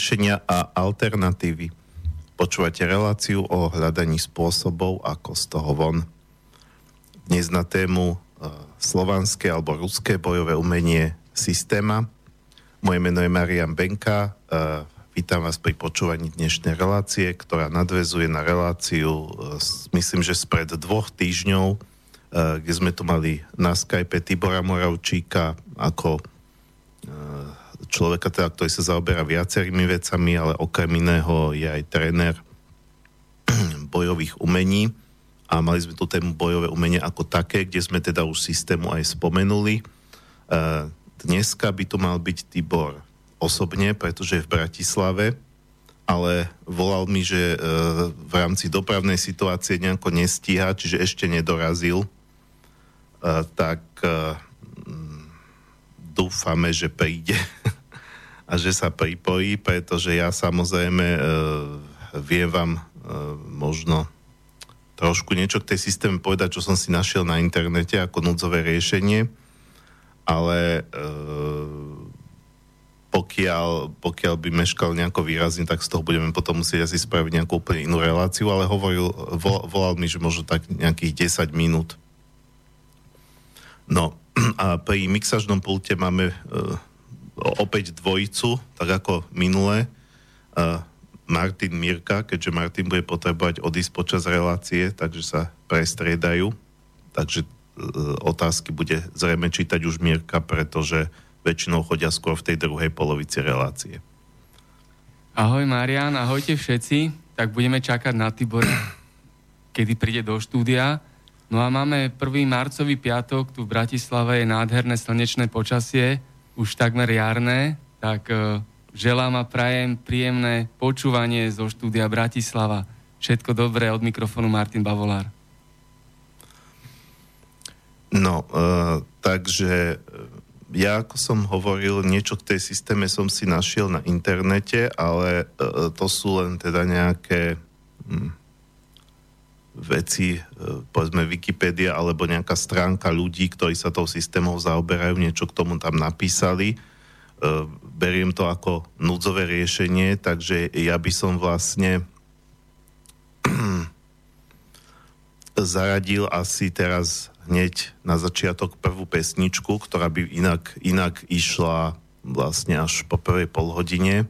riešenia a alternatívy. Počúvate reláciu o hľadaní spôsobov, ako z toho von. Dnes na tému uh, slovanské alebo ruské bojové umenie systéma. Moje meno je Marian Benka. Uh, vítam vás pri počúvaní dnešnej relácie, ktorá nadvezuje na reláciu, uh, myslím, že spred dvoch týždňov, kde sme tu mali na Skype Tibora Moravčíka ako človeka, teda, ktorý sa zaoberá viacerými vecami, ale okrem iného je aj tréner bojových umení a mali sme tu tému bojové umenie ako také, kde sme teda už systému aj spomenuli. E, dneska by tu mal byť Tibor osobne, pretože je v Bratislave, ale volal mi, že e, v rámci dopravnej situácie nejako nestíha, čiže ešte nedorazil. E, tak dúfame, že príde a že sa pripojí, pretože ja samozrejme e, viem vám e, možno trošku niečo k tej systéme povedať, čo som si našiel na internete ako núdzové riešenie, ale e, pokiaľ, pokiaľ by meškal nejako výrazne, tak z toho budeme potom musieť asi spraviť nejakú úplne inú reláciu, ale hovoril, vol, volal mi, že možno tak nejakých 10 minút. No a pri mixažnom pulte máme e, opäť dvojicu, tak ako minule. Martin Mirka, keďže Martin bude potrebovať odísť počas relácie, takže sa prestriedajú. Takže e, otázky bude zrejme čítať už Mirka, pretože väčšinou chodia skôr v tej druhej polovici relácie. Ahoj Marian, ahojte všetci. Tak budeme čakať na Tibora, kedy príde do štúdia. No a máme 1. marcový piatok, tu v Bratislave je nádherné slnečné počasie už takmer jarné, tak uh, želám a prajem príjemné počúvanie zo štúdia Bratislava. Všetko dobré od mikrofónu Martin Bavolár. No, uh, takže ja, ako som hovoril, niečo k tej systéme som si našiel na internete, ale uh, to sú len teda nejaké hm, veci, povedzme Wikipedia alebo nejaká stránka ľudí, ktorí sa tou systémou zaoberajú, niečo k tomu tam napísali. Beriem to ako núdzové riešenie, takže ja by som vlastne zaradil asi teraz hneď na začiatok prvú pesničku, ktorá by inak, inak išla vlastne až po prvej polhodine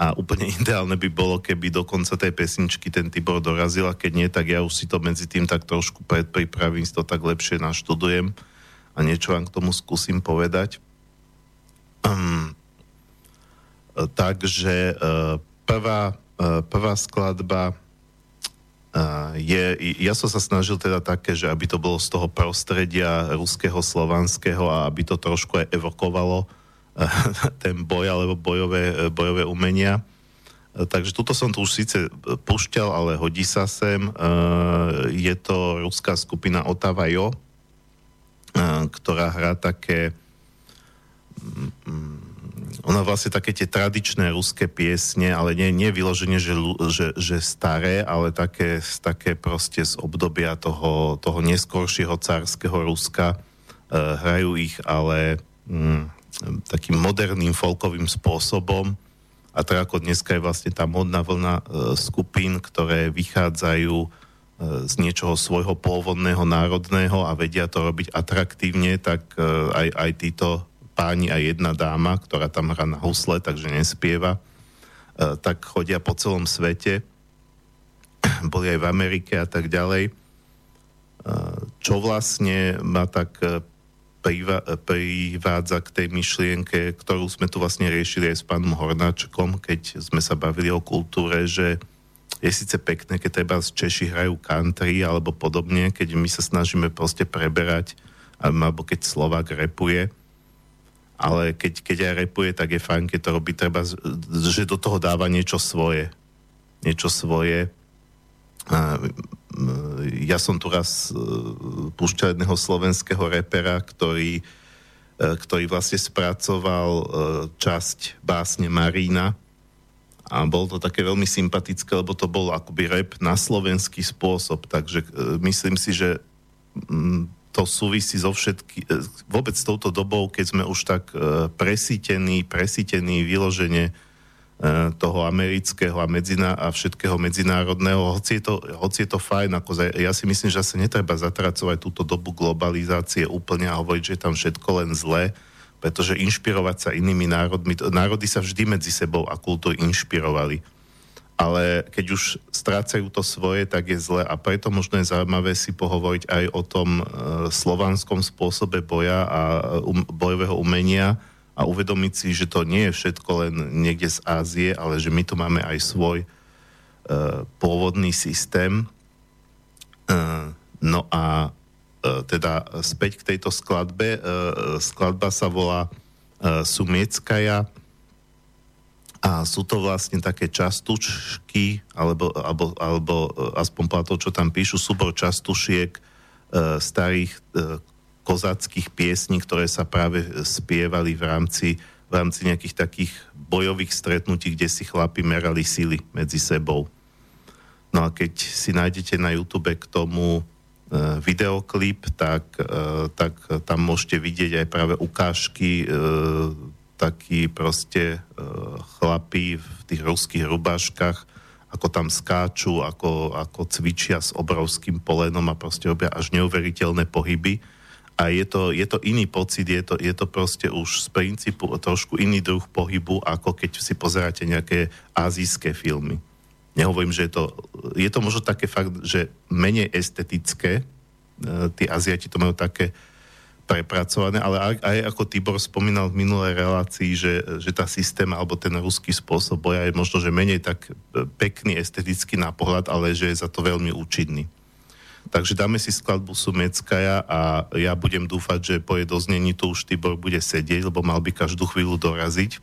a úplne ideálne by bolo, keby do konca tej pesničky ten Tibor dorazil a keď nie, tak ja už si to medzi tým tak trošku predpripravím, si to tak lepšie naštudujem a niečo vám k tomu skúsim povedať. Um, takže uh, prvá, uh, prvá skladba uh, je, ja som sa snažil teda také, že aby to bolo z toho prostredia ruského, slovanského a aby to trošku aj evokovalo ten boj alebo bojové, bojové umenia. Takže tuto som tu už síce pušťal, ale hodí sa sem. Je to ruská skupina Otava Jo, ktorá hrá také mm, ona vlastne také tie tradičné ruské piesne, ale nie, nie vyloženie, že, že, že staré, ale také, také proste z obdobia toho, toho neskoršieho carského Ruska. hrajú ich ale mm, takým moderným folkovým spôsobom a tak ako dneska je vlastne tá modná vlna e, skupín, ktoré vychádzajú e, z niečoho svojho pôvodného, národného a vedia to robiť atraktívne, tak e, aj, aj títo páni a jedna dáma, ktorá tam hrá na husle, takže nespieva, tak chodia po celom svete, boli aj v Amerike a tak ďalej. Čo vlastne ma tak privádza k tej myšlienke, ktorú sme tu vlastne riešili aj s pánom Hornáčkom, keď sme sa bavili o kultúre, že je síce pekné, keď treba Češi hrajú country alebo podobne, keď my sa snažíme proste preberať, alebo keď Slovak repuje, ale keď, keď aj repuje, tak je fajn, keď to robí treba, že do toho dáva niečo svoje. Niečo svoje ja som tu raz e, púšťal jedného slovenského repera, ktorý, e, ktorý vlastne spracoval e, časť básne Marína. A bol to také veľmi sympatické, lebo to bol akoby rep na slovenský spôsob, takže myslím si, že to súvisí so všetky, vôbec s touto dobou, keď sme už tak presítení, presítení vyložene toho amerického a, medzina, a všetkého medzinárodného, hoci je, to, hoci je to fajn, ako ja si myslím, že sa netreba zatracovať túto dobu globalizácie úplne a hovoriť, že je tam všetko len zlé, pretože inšpirovať sa inými národmi, národy sa vždy medzi sebou a kultúry inšpirovali. Ale keď už strácajú to svoje, tak je zle a preto možno je zaujímavé si pohovoriť aj o tom e, slovanskom spôsobe boja a um, bojového umenia, a uvedomiť si, že to nie je všetko len niekde z Ázie, ale že my tu máme aj svoj uh, pôvodný systém. Uh, no a uh, teda späť k tejto skladbe. Uh, skladba sa volá uh, Sumieckaya a sú to vlastne také častučky, alebo, alebo, alebo aspoň podľa toho, čo tam píšu, súbor častušiek uh, starých uh, kozáckých piesní, ktoré sa práve spievali v rámci, v rámci nejakých takých bojových stretnutí, kde si chlapi merali sily medzi sebou. No a keď si nájdete na YouTube k tomu e, videoklip, tak, e, tak tam môžete vidieť aj práve ukážky e, takí proste chlapí v tých ruských rubáškach, ako tam skáču, ako, ako cvičia s obrovským polenom a proste robia až neuveriteľné pohyby a je to, je to iný pocit, je to, je to proste už z princípu trošku iný druh pohybu, ako keď si pozeráte nejaké azijské filmy. Nehovorím, že je to, je to možno také fakt, že menej estetické, e, tí Aziati to majú také prepracované, ale aj, ako Tibor spomínal v minulej relácii, že, že tá systém alebo ten ruský spôsob boja je možno, že menej tak pekný esteticky na pohľad, ale že je za to veľmi účinný. Takže dáme si skladbu Sumeckaja a ja budem dúfať, že po jej doznení tu už Tibor bude sedieť, lebo mal by každú chvíľu doraziť.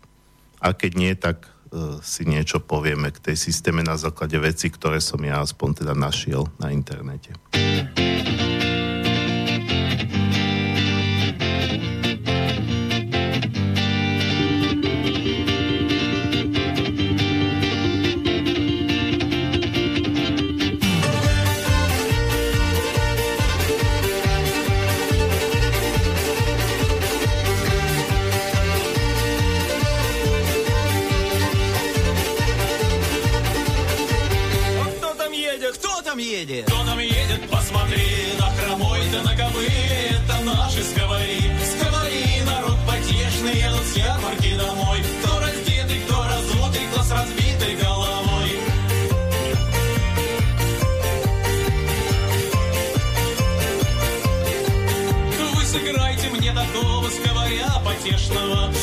A keď nie, tak uh, si niečo povieme k tej systéme na základe veci, ktoré som ja aspoň teda našiel na internete. безутешного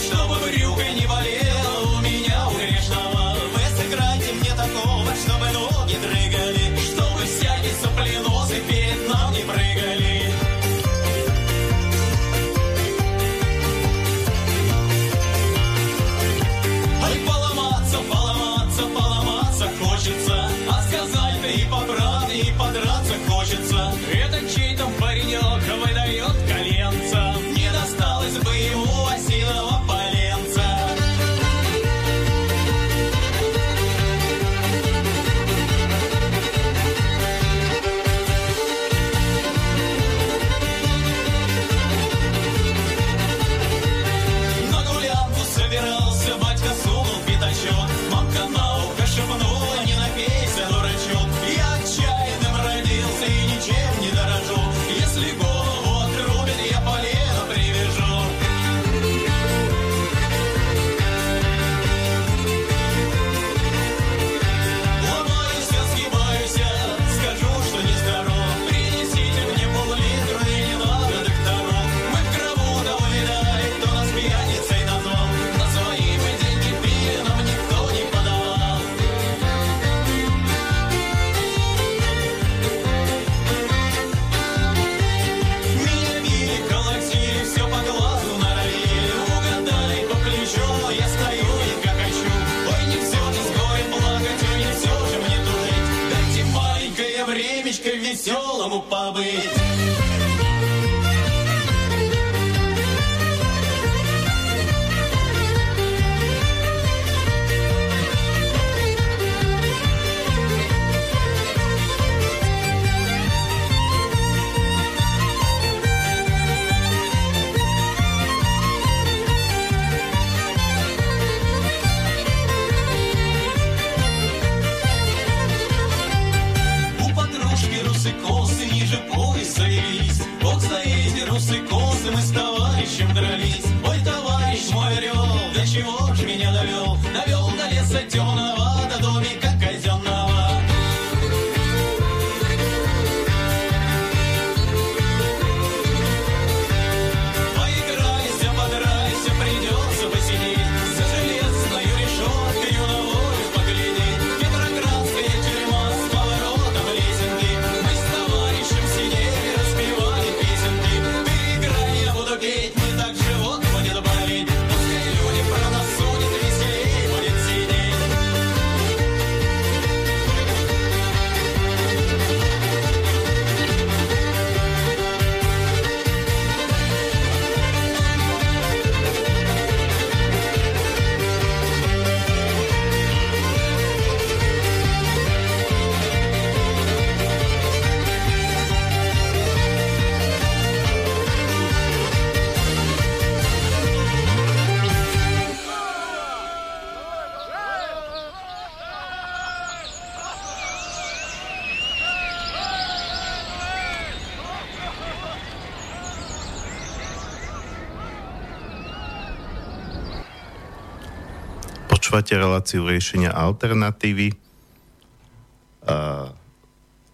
Počúvate reláciu riešenia alternatívy,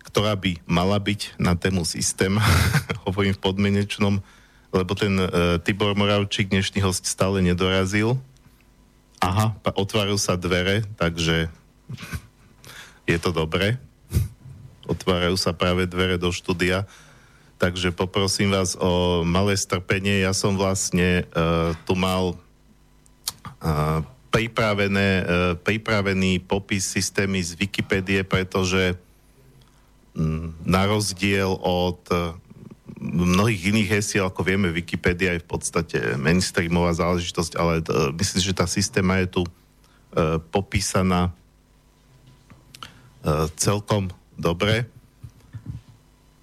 ktorá by mala byť na tému systém, hovorím v podmienečnom, lebo ten uh, Tibor Moravčík, dnešný host, stále nedorazil. Aha, otvárajú sa dvere, takže je to dobré. Otvárajú sa práve dvere do štúdia. Takže poprosím vás o malé strpenie. Ja som vlastne uh, tu mal uh, pripravené, uh, pripravený popis systémy z Wikipédie, pretože um, na rozdiel od uh, mnohých iných hesiel, ako vieme, Wikipedia je v podstate mainstreamová záležitosť, ale uh, myslím, že tá systéma je tu popísaná celkom dobre.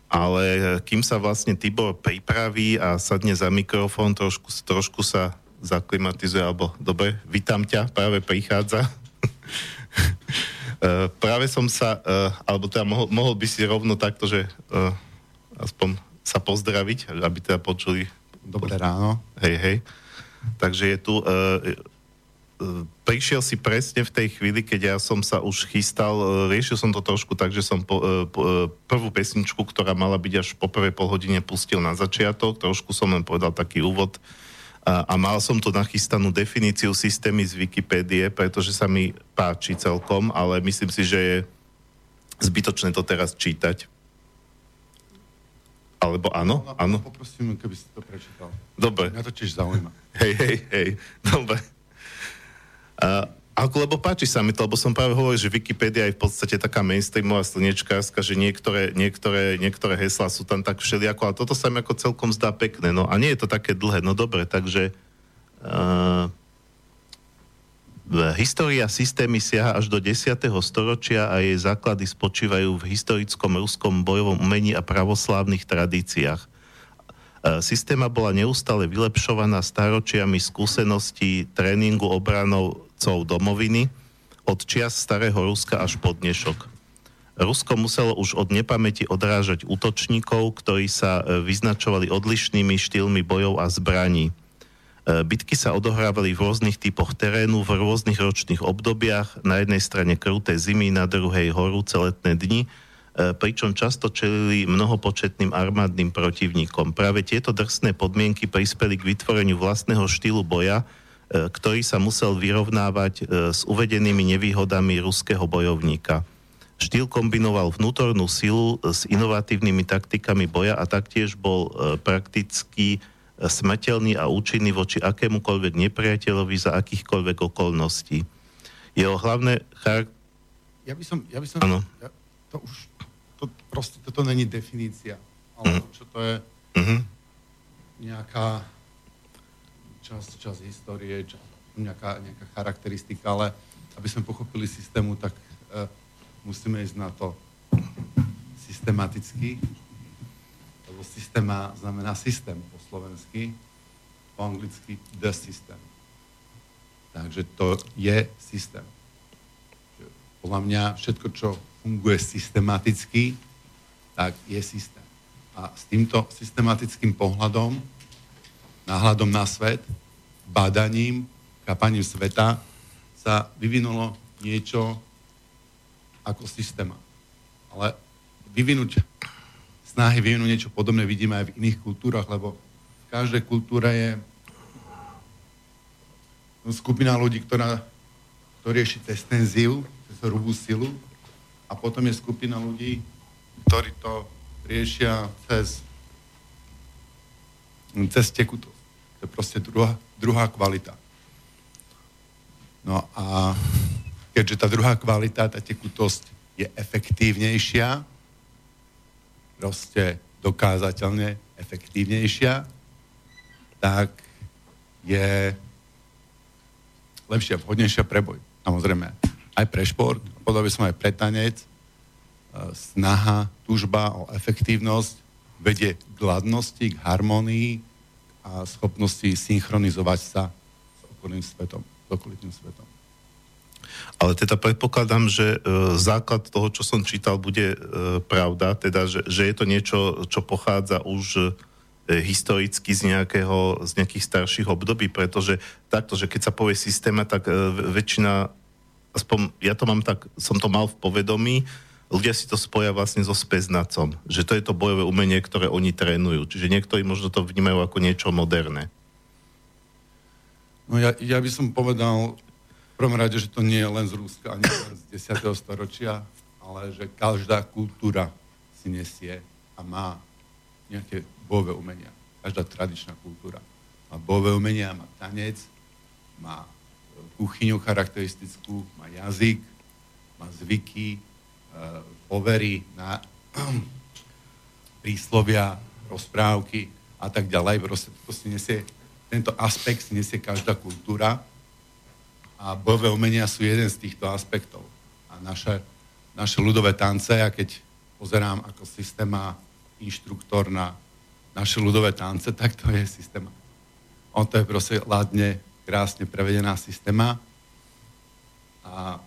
Ale e, kým sa vlastne Tibor pripraví a sadne za mikrofón, trošku, trošku sa zaklimatizuje, alebo dobre, vítam ťa, práve prichádza. E, práve som sa, e, alebo teda mohol, mohol by si rovno takto, že aspoň sa pozdraviť, aby teda počuli. Dobré ráno. Hej, hej. Takže je tu prišiel si presne v tej chvíli, keď ja som sa už chystal, riešil som to trošku tak, že som po, po, prvú pesničku, ktorá mala byť až po prvej polhodine, pustil na začiatok, trošku som len povedal taký úvod a, mal som tu nachystanú definíciu systémy z Wikipédie, pretože sa mi páči celkom, ale myslím si, že je zbytočné to teraz čítať. Alebo áno? No, áno. Poprosím, keby si to prečítal. Dobre. Mňa to tiež zaujíma. Hej, hej, hej. Dobre. Uh, ako, lebo páči sa mi to, lebo som práve hovoril, že Wikipedia je v podstate taká mainstreamová slnečkárska, že niektoré, niektoré, niektoré heslá sú tam tak všelijako, ale toto sa mi ako celkom zdá pekné. No a nie je to také dlhé. No dobre, takže uh, história systémy siaha až do 10. storočia a jej základy spočívajú v historickom ruskom bojovom umení a pravoslávnych tradíciách. Systéma bola neustále vylepšovaná staročiami skúseností tréningu obranov zástupcov domoviny od čias starého Ruska až po dnešok. Rusko muselo už od nepamäti odrážať útočníkov, ktorí sa e, vyznačovali odlišnými štýlmi bojov a zbraní. E, bitky sa odohrávali v rôznych typoch terénu, v rôznych ročných obdobiach, na jednej strane kruté zimy, na druhej horúce letné dni, e, pričom často čelili mnohopočetným armádnym protivníkom. Práve tieto drsné podmienky prispeli k vytvoreniu vlastného štýlu boja, E, ktorý sa musel vyrovnávať e, s uvedenými nevýhodami ruského bojovníka. Štýl kombinoval vnútornú silu s inovatívnymi taktikami boja a taktiež bol e, prakticky smrteľný a účinný voči akémukoľvek nepriateľovi za akýchkoľvek okolností. Jeho hlavné char... Ja by som... Ja by som ano. Ja, to už... To, proste, toto není definícia. Ale mm. čo to je mm-hmm. nejaká čas, čas histórie, čas, nejaká, nejaká charakteristika, ale aby sme pochopili systému, tak e, musíme ísť na to systematicky, lebo systéma znamená systém po slovensky, po anglicky the system. Takže to je systém. Podľa mňa všetko, čo funguje systematicky, tak je systém. A s týmto systematickým pohľadom náhľadom na svet, bádaním, kapaním sveta sa vyvinulo niečo ako systéma. Ale vyvinúť snahy vyvinúť niečo podobné vidíme aj v iných kultúrach, lebo v každej kultúre je skupina ľudí, ktorá, ktorá rieši cez ten ziv, cez hrubú silu a potom je skupina ľudí, ktorí to riešia cez, cez tekutosť. To je proste druhá, druhá kvalita. No a keďže tá druhá kvalita, tá tekutosť je efektívnejšia, proste dokázateľne efektívnejšia, tak je lepšia, vhodnejšia pre boj. Samozrejme, aj pre šport, podobne som aj pre tanec, e, snaha, tužba o efektívnosť vedie k hladnosti, k harmonii, a schopnosti synchronizovať sa s okolným svetom, s okolitým svetom. Ale teda predpokladám, že e, základ toho, čo som čítal, bude e, pravda, teda, že, že je to niečo, čo pochádza už historicky z, nejakého, z nejakých starších období, pretože takto, že keď sa povie systéma, tak väčšina, aspoň ja to mám tak, som to mal v povedomí, ľudia si to spoja vlastne so speznacom, že to je to bojové umenie, ktoré oni trénujú. Čiže niektorí možno to vnímajú ako niečo moderné. No ja, ja by som povedal v prvom rade, že to nie je len z Rúska, ani z 10. storočia, ale že každá kultúra si nesie a má nejaké bojové umenia. Každá tradičná kultúra má bojové umenia, má tanec, má kuchyňu charakteristickú, má jazyk, má zvyky, Eh, povery, na príslovia, rozprávky a tak ďalej. Proste to si nesie, tento aspekt si nesie každá kultúra a bojové umenia sú jeden z týchto aspektov. A naše, naše ľudové tance, a keď pozerám ako systéma inštruktor na naše ľudové tance, tak to je systéma. On to je proste ladne, krásne prevedená systéma a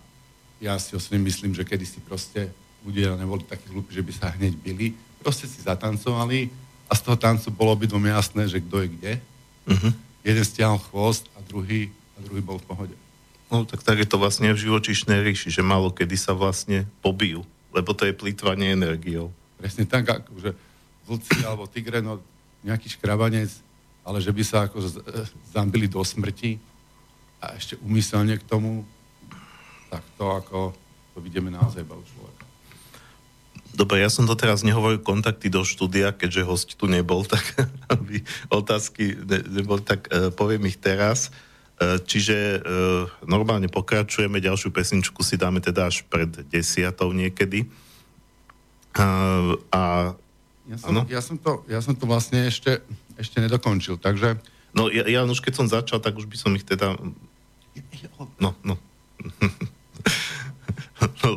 ja si osobne myslím, že kedysi proste ľudia neboli takí hlúpi, že by sa hneď byli. Proste si zatancovali a z toho tancu bolo obidvom jasné, že kto je kde. Uh-huh. Jeden stiahol chvost a druhý, a druhý bol v pohode. No tak tak je to vlastne v živočišnej ríši, že málo kedy sa vlastne pobijú, lebo to je plýtvanie energiou. Presne tak, ako že vlci alebo tigre, no nejaký škrabanec, ale že by sa ako zambili do smrti a ešte umyselne k tomu, tak to ako to vidíme naozaj iba u človeka. Dobre, ja som to teraz nehovoril kontakty do štúdia, keďže host tu nebol, tak aby otázky ne, nebol, tak uh, poviem ich teraz. Uh, čiže uh, normálne pokračujeme, ďalšiu pesničku si dáme teda až pred desiatou niekedy. Uh, a ja som, ja, som to, ja som to vlastne ešte, ešte nedokončil, takže... No ja, ja už keď som začal, tak už by som ich teda... No, no.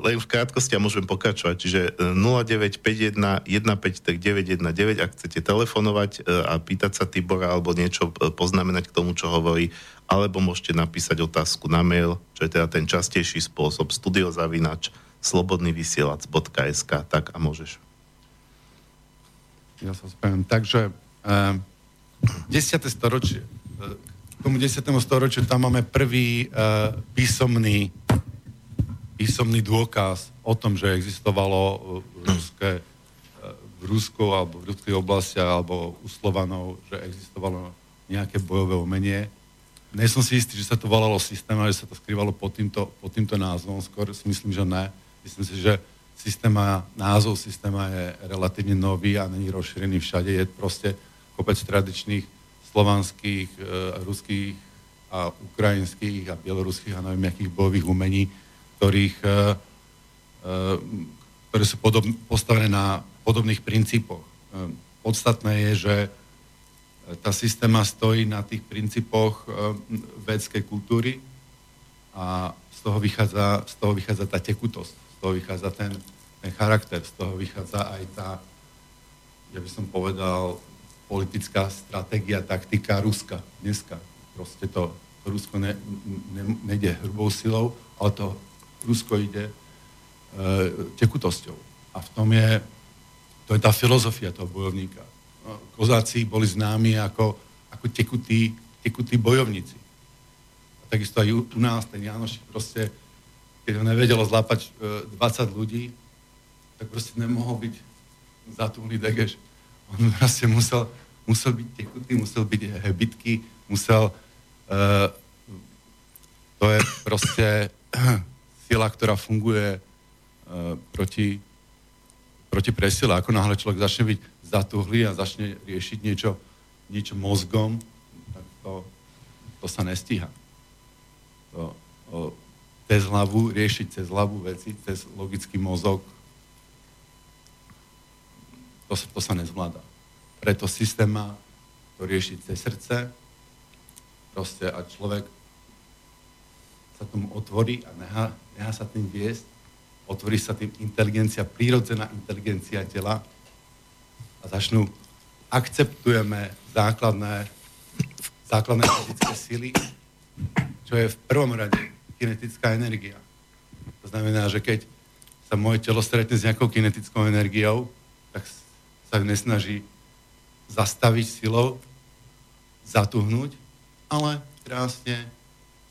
Len v krátkosti a môžem pokračovať. Čiže 0951 153 919, ak chcete telefonovať e, a pýtať sa Tibora alebo niečo e, poznamenať k tomu, čo hovorí, alebo môžete napísať otázku na mail, čo je teda ten častejší spôsob, studiozavinač slobodnyvysielac.sk, tak a môžeš. Ja sa spomínam. Takže 10. storočie. K tomu 10. storočiu tam máme prvý uh, písomný písomný dôkaz o tom, že existovalo uh, ruské, uh, v Rusku alebo v ruskej oblasti alebo u Slovanov, že existovalo nejaké bojové umenie. Nie som si istý, že sa to volalo systéma, že sa to skrývalo pod týmto, pod týmto názvom. Skôr si myslím, že ne. Myslím si, že systéma, názov systéma je relatívne nový a není rozšírený všade. Je proste kopec tradičných slovanských, e, ruských a ukrajinských a bieloruských a neviem, akých bojových umení, ktorých, e, e, ktoré sú podob, postavené na podobných princípoch. E, podstatné je, že tá systéma stojí na tých princípoch vedskej kultúry a z toho vychádza, z toho vychádza tá tekutosť, z toho vychádza ten, ten charakter, z toho vychádza aj tá, ja by som povedal, politická stratégia, taktika Ruska dneska. Proste to, Rusko ne, ne, nejde hrubou silou, ale to Rusko ide e, tekutosťou. A v tom je, to je tá filozofia toho bojovníka. No, kozáci boli známi ako, ako tekutí, tekutí bojovníci. A takisto aj u, u nás ten Janoš proste, keď ho nevedelo zlápať e, 20 ľudí, tak proste nemohol byť zatúhlý degeš. On proste musel, musel byť tekutý, musel byť hebitky, musel... E, to je proste sila, ktorá funguje uh, proti, proti presile. Ako náhle človek začne byť zatuhlý a začne riešiť niečo, niečo mozgom, tak to, to sa nestíha. To, o, cez hlavu, riešiť cez hlavu veci, cez logický mozog, to, to sa nezvláda. Preto systém má to riešiť cez srdce, proste a človek sa tomu otvorí a nechá, nechá sa tým viesť, otvorí sa tým inteligencia, prírodzená inteligencia tela a začnú, akceptujeme základné, základné fyzické sily, čo je v prvom rade kinetická energia. To znamená, že keď sa moje telo stretne s nejakou kinetickou energiou, tak sa nesnaží zastaviť silou, zatuhnúť, ale krásne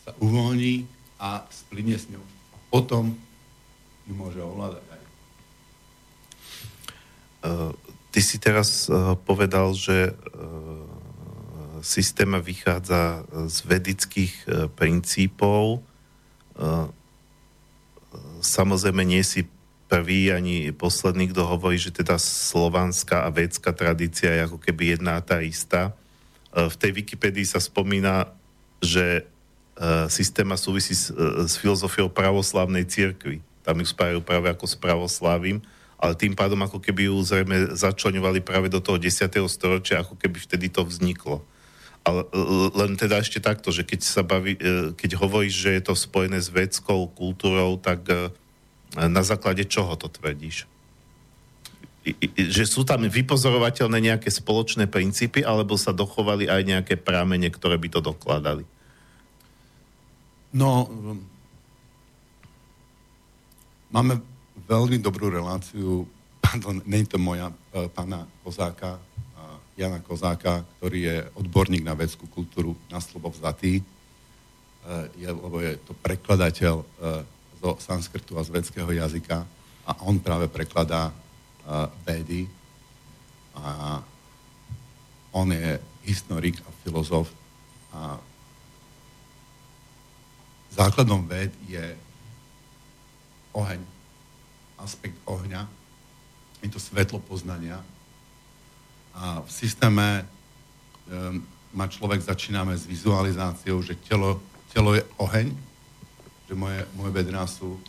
sa uvoľní a splinie s ňou. A potom ju môže ovládať aj. Uh, ty si teraz uh, povedal, že uh, systéma vychádza z vedických princípov. Samozrejme nie si prvý ani posledný, kto hovorí, že teda slovanská a védská tradícia je ako keby jedna a tá istá. Uh, v tej Wikipedii sa spomína, že uh, systéma súvisí s, uh, s filozofiou pravoslavnej cirkvi tam ju spájajú práve ako s pravoslávim, ale tým pádom ako keby ju zrejme začlenovali práve do toho 10. storočia, ako keby vtedy to vzniklo. Ale len teda ešte takto, že keď sa baví, e, keď hovoríš, že je to spojené s vedskou kultúrou, tak e, na základe čoho to tvrdíš? Že sú tam vypozorovateľné nejaké spoločné princípy, alebo sa dochovali aj nejaké prámene, ktoré by to dokladali? No, Máme veľmi dobrú reláciu, pardon, nie je to moja, e, pána Kozáka, Jana Kozáka, ktorý je odborník na vedskú kultúru na slovo vzatý, e, je, lebo je to prekladateľ e, zo sanskrtu a z vedského jazyka a on práve prekladá vedy a on je historik a filozof a základom ved je oheň, aspekt ohňa, je to svetlo poznania. A v systéme um, má človek, začíname s vizualizáciou, že telo, telo je oheň, že moje, moje bedrá sú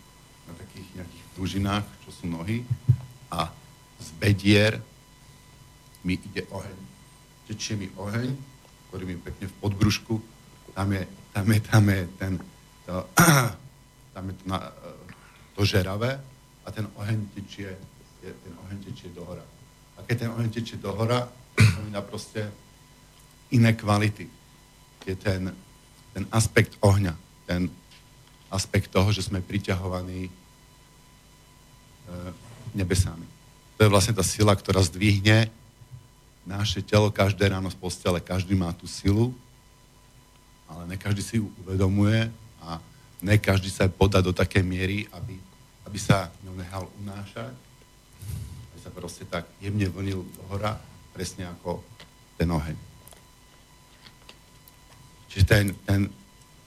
na takých nejakých pružinách, čo sú nohy a z bedier mi ide oheň. Tečie mi oheň, ktorý mi pekne v podbrušku, tam je, tam je, tam je ten, to, tam je to na, to žeravé a ten oheň tečie, ten oheň tečie dohora. A keď ten oheň tečie dohora, znamená proste iné kvality. Je ten, ten aspekt ohňa, ten aspekt toho, že sme priťahovaní e, nebesami. To je vlastne tá sila, ktorá zdvihne naše telo každé ráno z postele. Každý má tú silu, ale ne každý si ju uvedomuje a ne každý sa podá do takej miery, aby, aby sa ňou nehal unášať, aby sa proste tak jemne vlnil do hora, presne ako ten oheň. Čiže ten, ten,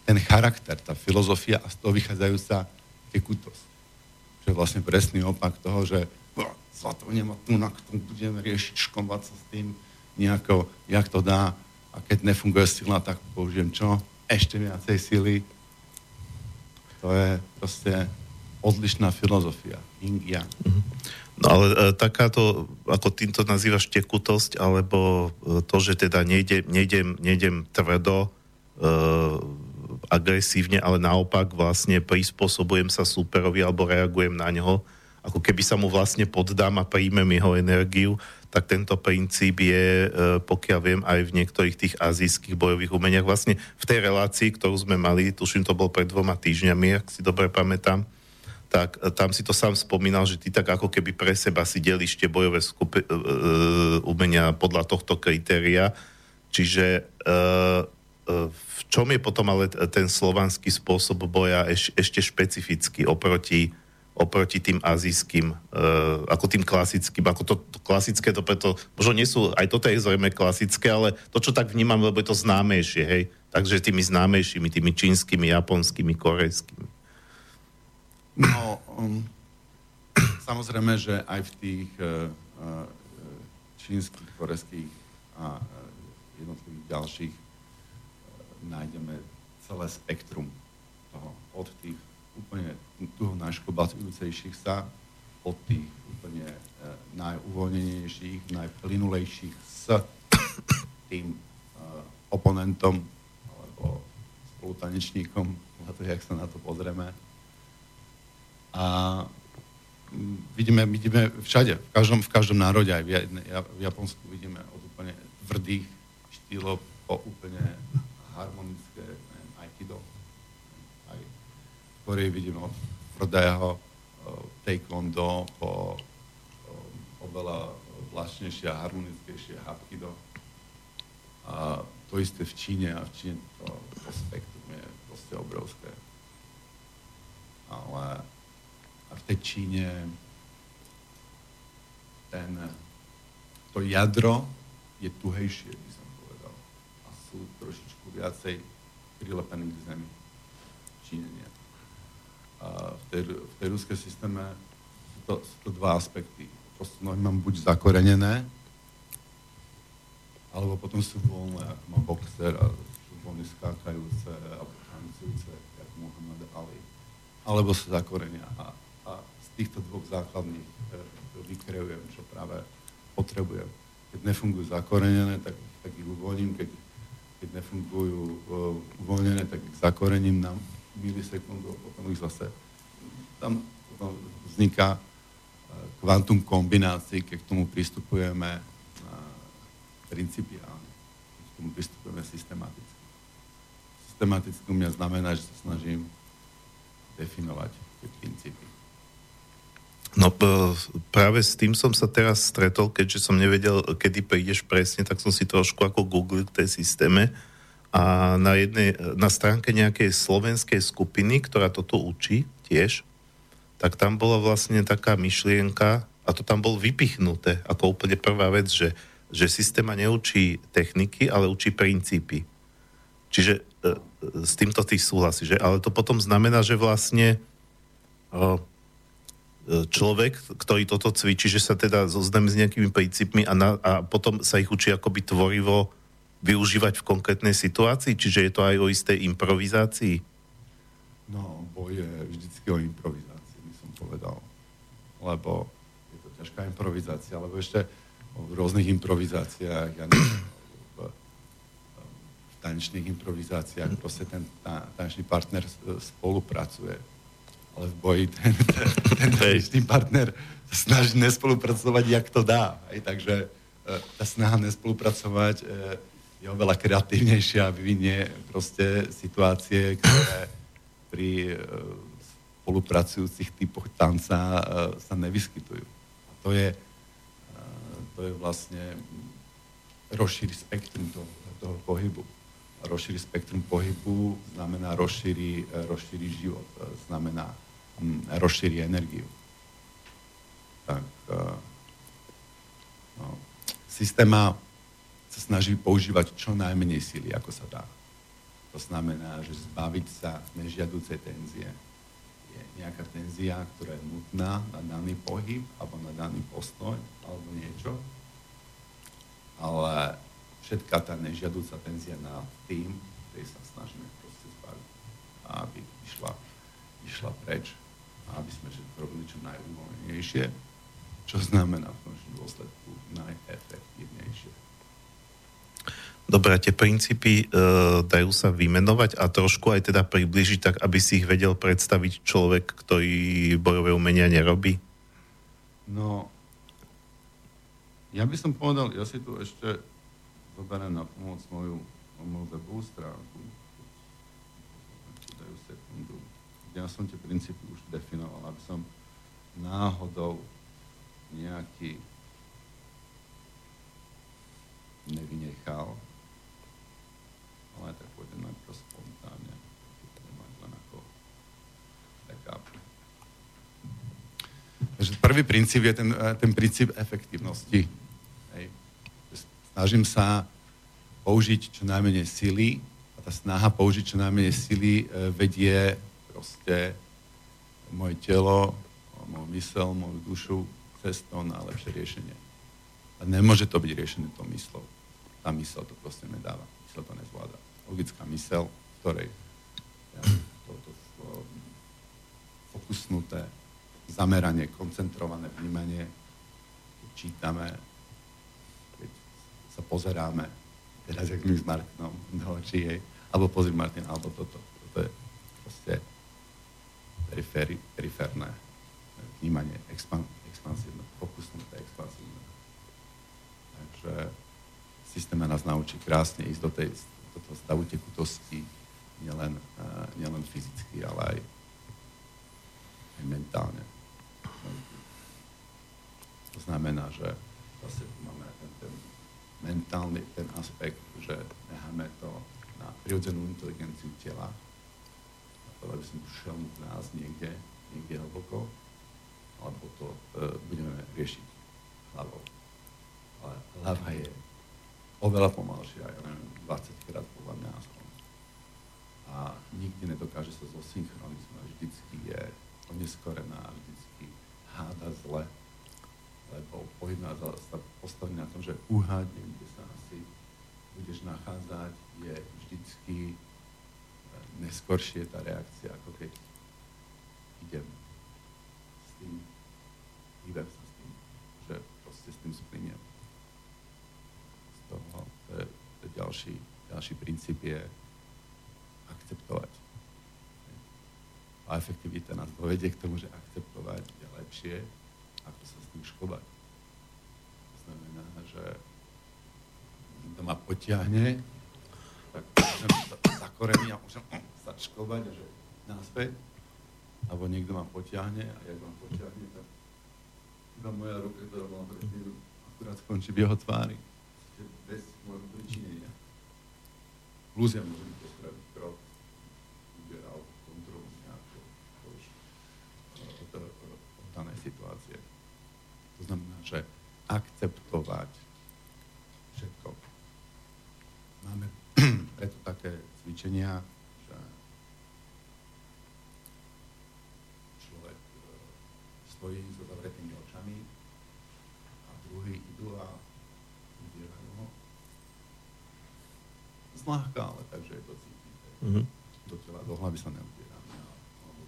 ten charakter, tá filozofia a z toho vychádzajúca tekutosť. Čo je vlastne presný opak toho, že zlato nemá tu, na tom budeme riešiť, škombať sa s tým nejako, jak to dá a keď nefunguje sila, tak použijem čo? Ešte viacej sily, to je proste odlišná filozofia. Yang. Mhm. No ale e, takáto, ako týmto nazývaš tekutosť, alebo e, to, že teda nejdem, nejdem, nejdem tvrdo, e, agresívne, ale naopak vlastne prispôsobujem sa superovi alebo reagujem na neho, ako keby sa mu vlastne poddám a príjmem jeho energiu, tak tento princíp je, e, pokiaľ viem, aj v niektorých tých azijských bojových umeniach. Vlastne v tej relácii, ktorú sme mali, tuším, to bol pred dvoma týždňami, ak si dobre pamätám, tak e, tam si to sám spomínal, že ty tak ako keby pre seba si delíš tie bojové skupi- uh, umenia podľa tohto kritéria. Čiže uh, v čom je potom ale ten slovanský spôsob boja eš- ešte špecifický oproti oproti tým azijským, uh, ako tým klasickým, ako to, to klasické, to preto, možno nie sú, aj toto je zrejme klasické, ale to, čo tak vnímam, lebo je to známejšie, hej, takže tými známejšími, tými čínskymi, japonskými, korejskými. No, um, samozrejme, že aj v tých uh, čínskych, korejských a uh, jednotlivých ďalších nájdeme celé spektrum toho, od tých úplne tu najšklobacujúcejších sa od tých úplne e, najuvoľnenejších, najplynulejších s tým e, oponentom alebo spolutanečníkom, na to, jak sa na to pozrieme. A vidíme, vidíme všade, v každom, v každom národe, aj v, v Japonsku vidíme od úplne tvrdých štýlov po úplne harmonické ktorý vidíme od tvrdého taekwondo po oveľa lačnejšie a harmonickejšie hapkido. A to isté v Číne a v Číne to, to spektrum je proste obrovské. Ale a v tej Číne ten, to jadro je tuhejšie, by som povedal. A sú trošičku viacej prilepený k zemi. V Číne nie. A v tej, v tej ruskej systéme sú to, sú to dva aspekty. Proste nohy mám buď zakorenené, alebo potom sú voľné, ako má boxer a sú voľne skákajúce alebo tancujúce, ako Muhammad Ali. Alebo sú zakorenia. A, a z týchto dvoch základných e, vykreujem, čo práve potrebujem. Keď nefungujú zakorenené, tak, tak ich uvoľním. Keď, keď nefungujú e, uvoľnené, tak ich zakorením na milisekundu potom ich zase tam vzniká e, kvantum kombinácií, keď k tomu pristupujeme principiálne. K tomu pristupujeme systematicky. Systematicky u mňa znamená, že sa snažím definovať tie princípy. No práve s tým som sa teraz stretol, keďže som nevedel, kedy prídeš presne, tak som si trošku ako googlil k tej systéme a na, jednej, na stránke nejakej slovenskej skupiny, ktorá toto učí tiež, tak tam bola vlastne taká myšlienka, a to tam bol vypichnuté ako úplne prvá vec, že že systéma neučí techniky, ale učí princípy. Čiže e, e, s týmto ty súhlasíš, že? Ale to potom znamená, že vlastne e, človek, ktorý toto cvičí, že sa teda zoznámi s nejakými princípmi a, na, a potom sa ich učí akoby tvorivo využívať v konkrétnej situácii? Čiže je to aj o istej improvizácii? No, boj je vždycky o improvizácii, by som povedal. Lebo je to ťažká improvizácia, lebo ešte v rôznych improvizáciách, ja neviem, v, v tanečných improvizáciách, proste ten ta, tanečný partner spolupracuje. Ale v boji ten, ten, ten partner snaží nespolupracovať, jak to dá. Hej? Takže e, tá snaha nespolupracovať e, je oveľa kreatívnejšia a vyvinie proste situácie, ktoré pri e, spolupracujúcich typoch tanca sa nevyskytujú. A to je, to je vlastne rozšíri spektrum toho, toho pohybu. Rozšíri spektrum pohybu znamená rozšíri, rozšíri život, znamená rozšíri energiu. Tak eh, no, systéma sa snaží používať čo najmenej síly, ako sa dá. To znamená, že zbaviť sa nežiaducej tenzie. Je nejaká tenzia, ktorá je nutná na daný pohyb alebo na daný postoj, alebo niečo, ale všetká tá nežiadúca tenzia na tým, ktorý sa snažíme proste zbaviť, aby išla, išla preč aby sme robili čo najúvoľnejšie, čo znamená v končnom dôsledku najefektívnejšie. Dobre, tie princípy e, dajú sa vymenovať a trošku aj teda približiť tak, aby si ich vedel predstaviť človek, ktorý bojové umenia nerobí? No, ja by som povedal, ja si tu ešte zoberiem na pomoc moju, moju webovú stránku. Dajú sekundu. Ja som tie princípy už definoval, aby som náhodou nejaký nevynechal. Ale tak pôjdem najprv spontánne. Mať len ako backup. Takže prvý princíp je ten, eh, ten princíp efektívnosti. Hej. Snažím sa použiť čo najmenej sily a tá snaha použiť čo najmenej sily eh, vedie proste moje telo, moju mysel, moju dušu cestou na lepšie riešenie. A nemôže to byť riešené to myslou. Tá mysel to proste nedáva. Mysel to nezvláda. Logická mysel, ktorej ja, to, to, to, fokusnuté zameranie, koncentrované vnímanie, keď čítame, keď sa pozeráme, teraz jak my s Martinom do očí, hej, alebo pozri Martin, alebo toto. Toto je proste periféri, periférne vnímanie, expan, expansívne, fokusnuté, expansívne. Takže systém nás naučí krásne ísť do, tej, do toho stavu tekutosti, nielen, uh, nielen fyzicky, ale aj, aj mentálne. To znamená, že zase mentálny ten aspekt, že necháme to na prirodzenú inteligenciu tela, aby som šiel nás niekde, niekde hlboko, alebo to e, budeme riešiť hlavou. Ale hlava je oveľa pomalšia, ja neviem, 20 krát podľa mňa aspoň. A nikdy nedokáže sa zosynchronizovať, vždycky je oneskorená, vždycky háda zle, lebo pohyb sa postaví na tom, že uhádne, kde sa asi budeš nachádzať, je vždycky e, neskoršie tá reakcia, ako keď idem s tým, hýbem sa s tým, že proste s tým splyniem. Z toho, to je, to je ďalší, ďalší princíp je akceptovať. A efektivita nás dovedie k tomu, že akceptovať je lepšie, ako sa s tým škobať. To znamená, že to ma potiahne, tak môžem sa korení a môžem škobať že náspäť. Alebo niekto ma potiahne a jak ma potiahne, tak iba moja ruka, ktorá bola predtým, akurát skončí v jeho tvári. Bez môjho pričinenia. Plus ja môžem to spraviť krok, uberal kontrolu nejakého už od, od danej situácie. To znamená, že akceptovať všetko. Máme preto také cvičenia, že človek e, stojí so zavretými očami a druhý idú a udierajú ho. Zláhka, ale takže je to cítiť. Mm-hmm. Do tela, do hlavy sa neudierame, alebo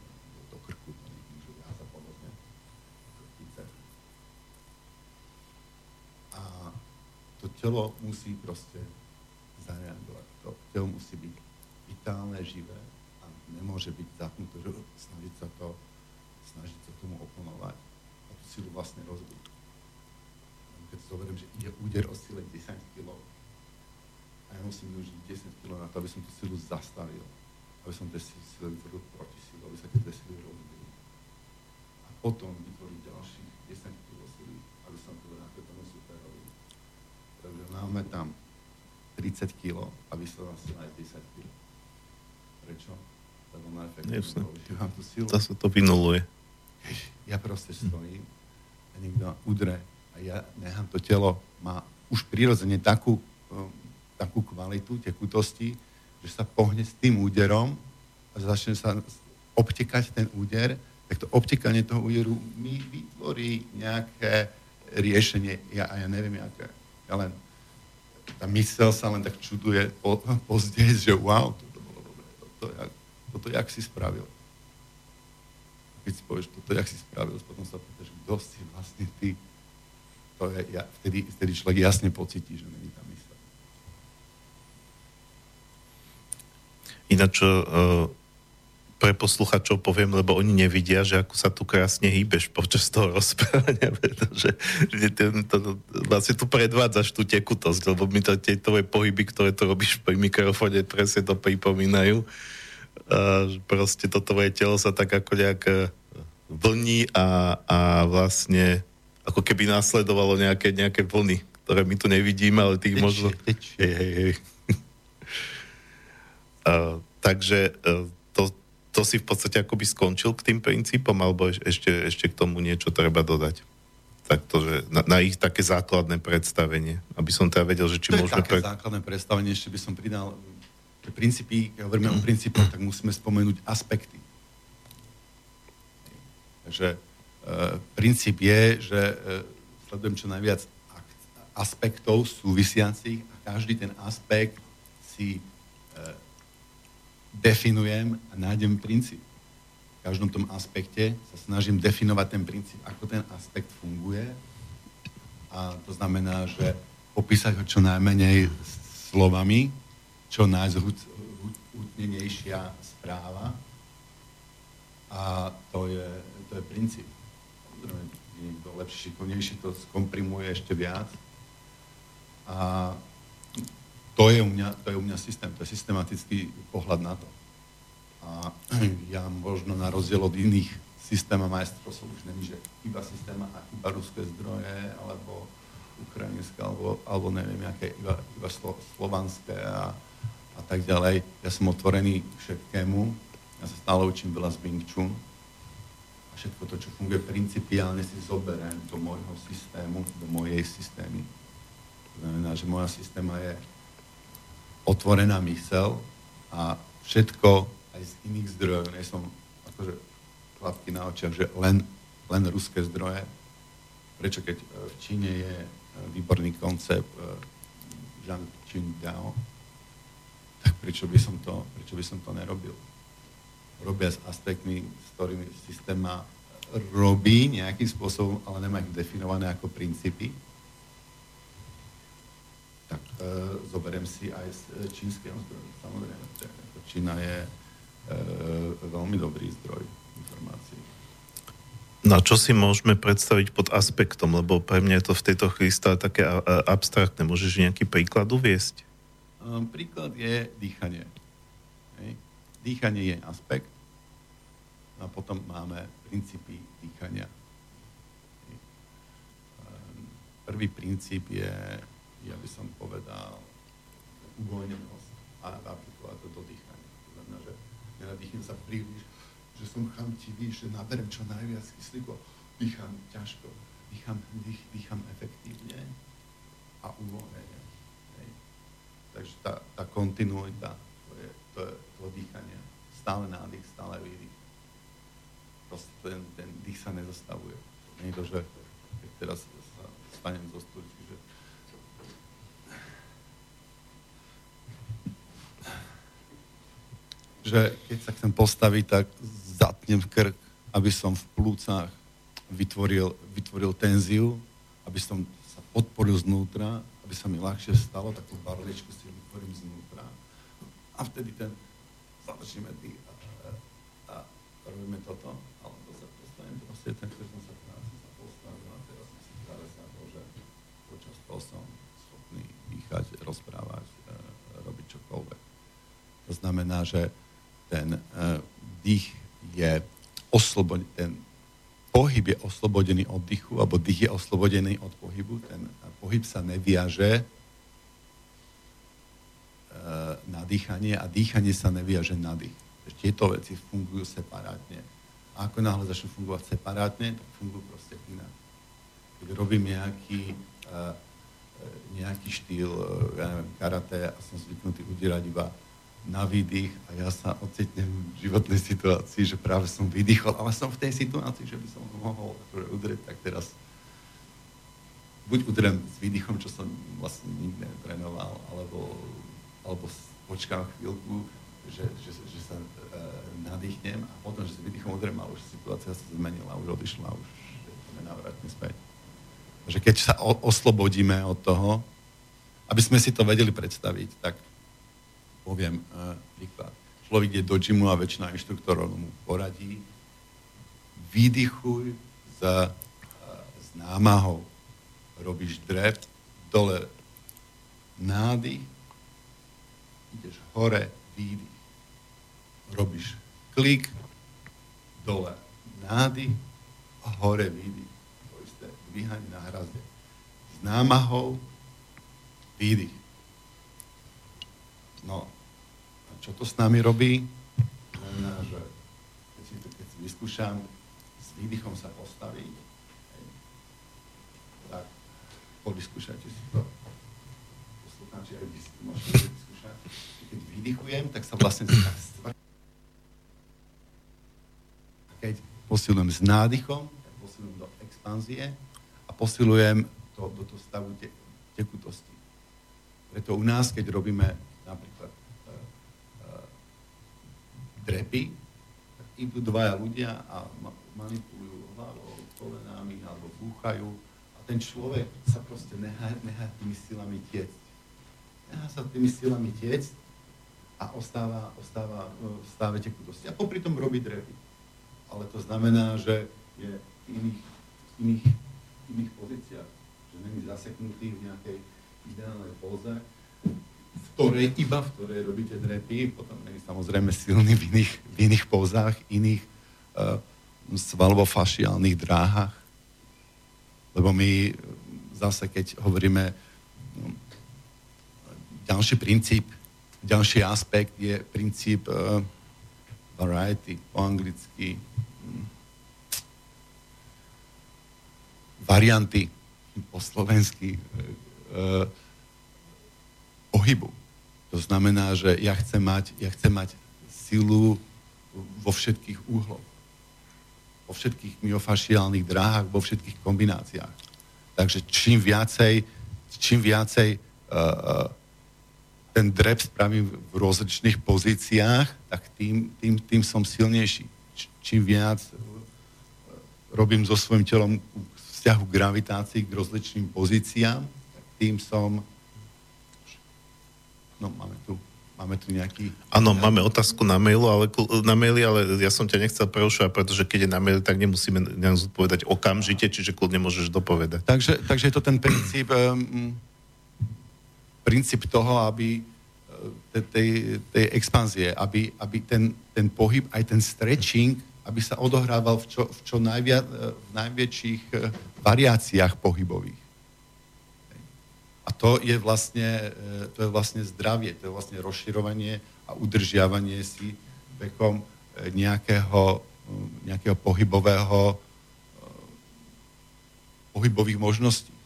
do, krku, to niekým, že sa podobne. Krtice. A to telo musí proste zareagovať. To telo musí byť vitálne, živé a nemôže byť zapnuté, snažiť sa to, snažiť sa tomu oponovať a tú silu vlastne rozbiť. Keď zoberiem, že ide úder o sile 10 kg a ja musím využiť 10 kg na to, aby som tú silu zastavil, aby som tej sile vytvoril proti silu, aby sa tie sily rozbili. A potom vytvoriť ďalších 10 kg sily, aby som to vrátil tomu superovi. Takže máme tam 30 kg a vyslová sila je 10 kg. Prečo? Lebo používam tú silu. To sa to vynuluje. Ja proste stojím a niekto udre a ja nechám to telo, má už prirodzene takú, um, takú kvalitu tekutosti, že sa pohne s tým úderom a začne sa obtekať ten úder, tak to obtekanie toho úderu mi vytvorí nejaké riešenie, ja, a ja neviem, aké. Ja len tá mysel sa len tak čuduje po, že wow, toto bolo dobré, toto, jak, toto jak si spravil. Keď si povieš, toto jak si spravil, potom sa pýtaš, kto si vlastne ty. To je, ja, vtedy, vtedy človek jasne pocíti, že není tá mysel. Ináč, uh, pre posluchačov poviem, lebo oni nevidia, že ako sa tu krásne hýbeš počas toho rozprávania, pretože že ten, to, vlastne tu predvádzaš tú tekutosť, lebo mi to tie tvoje pohyby, ktoré to robíš pri mikrofóne, presne to pripomínajú. A, proste to tvoje telo sa tak ako nejak e, vlní a, a vlastne ako keby následovalo nejaké, nejaké vlny, ktoré my tu nevidíme, ale tých možno... Tečie. Hej, hej, hej. a, takže e, to si v podstate akoby skončil k tým princípom, alebo ešte, ešte k tomu niečo treba dodať? Tak to, že na, na ich také základné predstavenie, aby som teda vedel, že či to môžeme... To také pre... základné predstavenie, ešte by som pridal princípy, keď hovoríme o princípoch, tak musíme spomenúť aspekty. Takže e, princíp je, že e, sledujem čo najviac aspektov súvisiacich a každý ten aspekt si e, definujem a nájdem princíp. V každom tom aspekte sa snažím definovať ten princíp, ako ten aspekt funguje. A to znamená, že popísať ho čo najmenej slovami, čo najzhutnenejšia správa. A to je, to je princíp. Niekto lepší, šikovnejší to skomprimuje ešte viac. A to je, u mňa, to je u mňa systém, to je systematický pohľad na to. A ja možno na rozdiel od iných systém a majstrov som už není, že iba systém a iba ruské zdroje, alebo ukrajinské, alebo, alebo neviem, aké iba, iba slo, slovanské a, a tak ďalej. Ja som otvorený všetkému. Ja sa stále učím veľa z Wing Chun. Všetko to, čo funguje principiálne, si zoberiem do môjho systému, do mojej systémy. To znamená, že moja systéma je otvorená mysel a všetko aj z iných zdrojov. Nie som akože klapky na očiach, že len, len ruské zdroje. Prečo keď v Číne je výborný koncept Zhang Qingdao, tak prečo by som to, prečo by som to nerobil? Robia s aspektmi, s ktorými systém má robí nejakým spôsobom, ale nemá ich definované ako princípy, tak e, zoberiem si aj z e, čínskeho zdroju. Samozrejme, Čína je e, veľmi dobrý zdroj informácií. No a čo si môžeme predstaviť pod aspektom, lebo pre mňa je to v tejto chvíli stále také abstraktné. Môžeš nejaký príklad uviesť? Um, príklad je dýchanie. Dýchanie je aspekt a potom máme princípy dýchania. Um, prvý princíp je, ja by som povedal, uvoľnenosť a aplikovať to do dýchania. To znamená, že nenadýchnem sa príliš že som chamtivý, že naberem čo najviac kyslíku, dýcham ťažko, dýcham, dých, dýcham efektívne a uvoľnenie. Takže tá, tá kontinuita, to je, to dýchanie. Stále nádych, stále výdych. Proste ten, ten dých sa nezastavuje. Nie je to, že keď teraz sa stanem zo stoličky, že že keď sa chcem postaviť, tak zatnem krk, aby som v plúcach vytvoril, vytvoril tenziu, aby som sa podporil znútra, aby sa mi ľahšie stalo, takú barličku si vytvorím znútra. A vtedy ten začneme dýchať a, a robíme toto, ale to sa postavím, proste ten, ktorý som sa práci sa postavil a teraz si stále sa to, že počas toho som schopný dýchať, rozprávať, e, robiť čokoľvek. To znamená, že ten e, dých je oslobodený, ten pohyb je oslobodený od dychu, alebo dých je oslobodený od pohybu, ten pohyb sa neviaže na dýchanie a dýchanie sa neviaže na dých. Tieto veci fungujú separátne. A ako náhle začnú fungovať separátne, tak fungujú proste inak. Keď robím nejaký, e, e, nejaký štýl, ja neviem, karate a som zvyknutý udierať iba na výdych a ja sa ocitnem v životnej situácii, že práve som vydýchol, ale som v tej situácii, že by som mohol akože udrieť, tak teraz buď udriem s výdychom, čo som vlastne nikdy netrenoval, alebo, alebo počkám chvíľku, že, že, že sa e, nadýchnem a potom, že s výdychom udriem a už situácia sa zmenila, už odišla, už je nenávratne späť. Takže keď sa o, oslobodíme od toho, aby sme si to vedeli predstaviť, tak poviem uh, príklad. Človek ide do džimu a väčšina inštruktorov mu poradí, vydychuj s námahou. Robíš drep, dole nádych, ideš hore, výdych. Robíš klik, dole nádych, hore výdych. To isté, dvíhanie na hrazde. S námahou, výdych. No, čo to s nami robí? Znamená, že keď si, keď si vyskúšam s výdychom sa postaviť, tak povyskúšajte si to. Poslucháči, aj vy si to môžete Keď vydychujem, tak sa vlastne Keď posilujem s nádychom, tak posilujem do expanzie a posilujem to, do toho stavu te, tekutosti. Preto u nás, keď robíme napríklad trepy, tak idú dvaja ľudia a manipulujú hlavou, kolenami alebo búchajú a ten človek sa proste nechá, nechá tými silami tiecť. Nechá sa tými silami tiecť a ostáva, ostáva v stave tekutosti. A popri tom robí drepy. Ale to znamená, že je v iných, iných, iných pozíciách, že není zaseknutý v nejakej ideálnej póze, v ktorej, iba v ktorej robíte drepy, potom je samozrejme silný v iných, v iných pozách, iných uh, svalovo-fašiálnych dráhach. Lebo my zase, keď hovoríme no, ďalší princíp, ďalší aspekt je princíp uh, variety, po anglicky hm, varianty, po slovensky uh, pohybu. To znamená, že ja chcem mať, ja chcem mať silu vo všetkých úhloch. Vo všetkých myofašiálnych dráhach, vo všetkých kombináciách. Takže čím viacej, čím viacej uh, ten drep spravím v rozličných pozíciách, tak tým, tým, tým som silnejší. Čím viac uh, robím so svojím telom vzťahu k gravitácii, k rozličným pozíciám, tak tým som No, máme tu, máme tu nejaký... Áno, máme otázku na mailu, ale, na maili, ale ja som ťa nechcel prerušovať, pretože keď je na maili, tak nemusíme nejak zodpovedať okamžite, čiže kľudne môžeš dopovedať. Takže, takže je to ten princíp, um, princíp toho, aby e, tej, tej expanzie, aby, aby ten, ten pohyb, aj ten stretching, aby sa odohrával v čo, v čo najvia, e, v najväčších e, variáciách pohybových. A to je vlastne, to je vlastne zdravie, to je vlastne rozširovanie a udržiavanie si vekom nejakého, nejakého pohybového pohybových možností.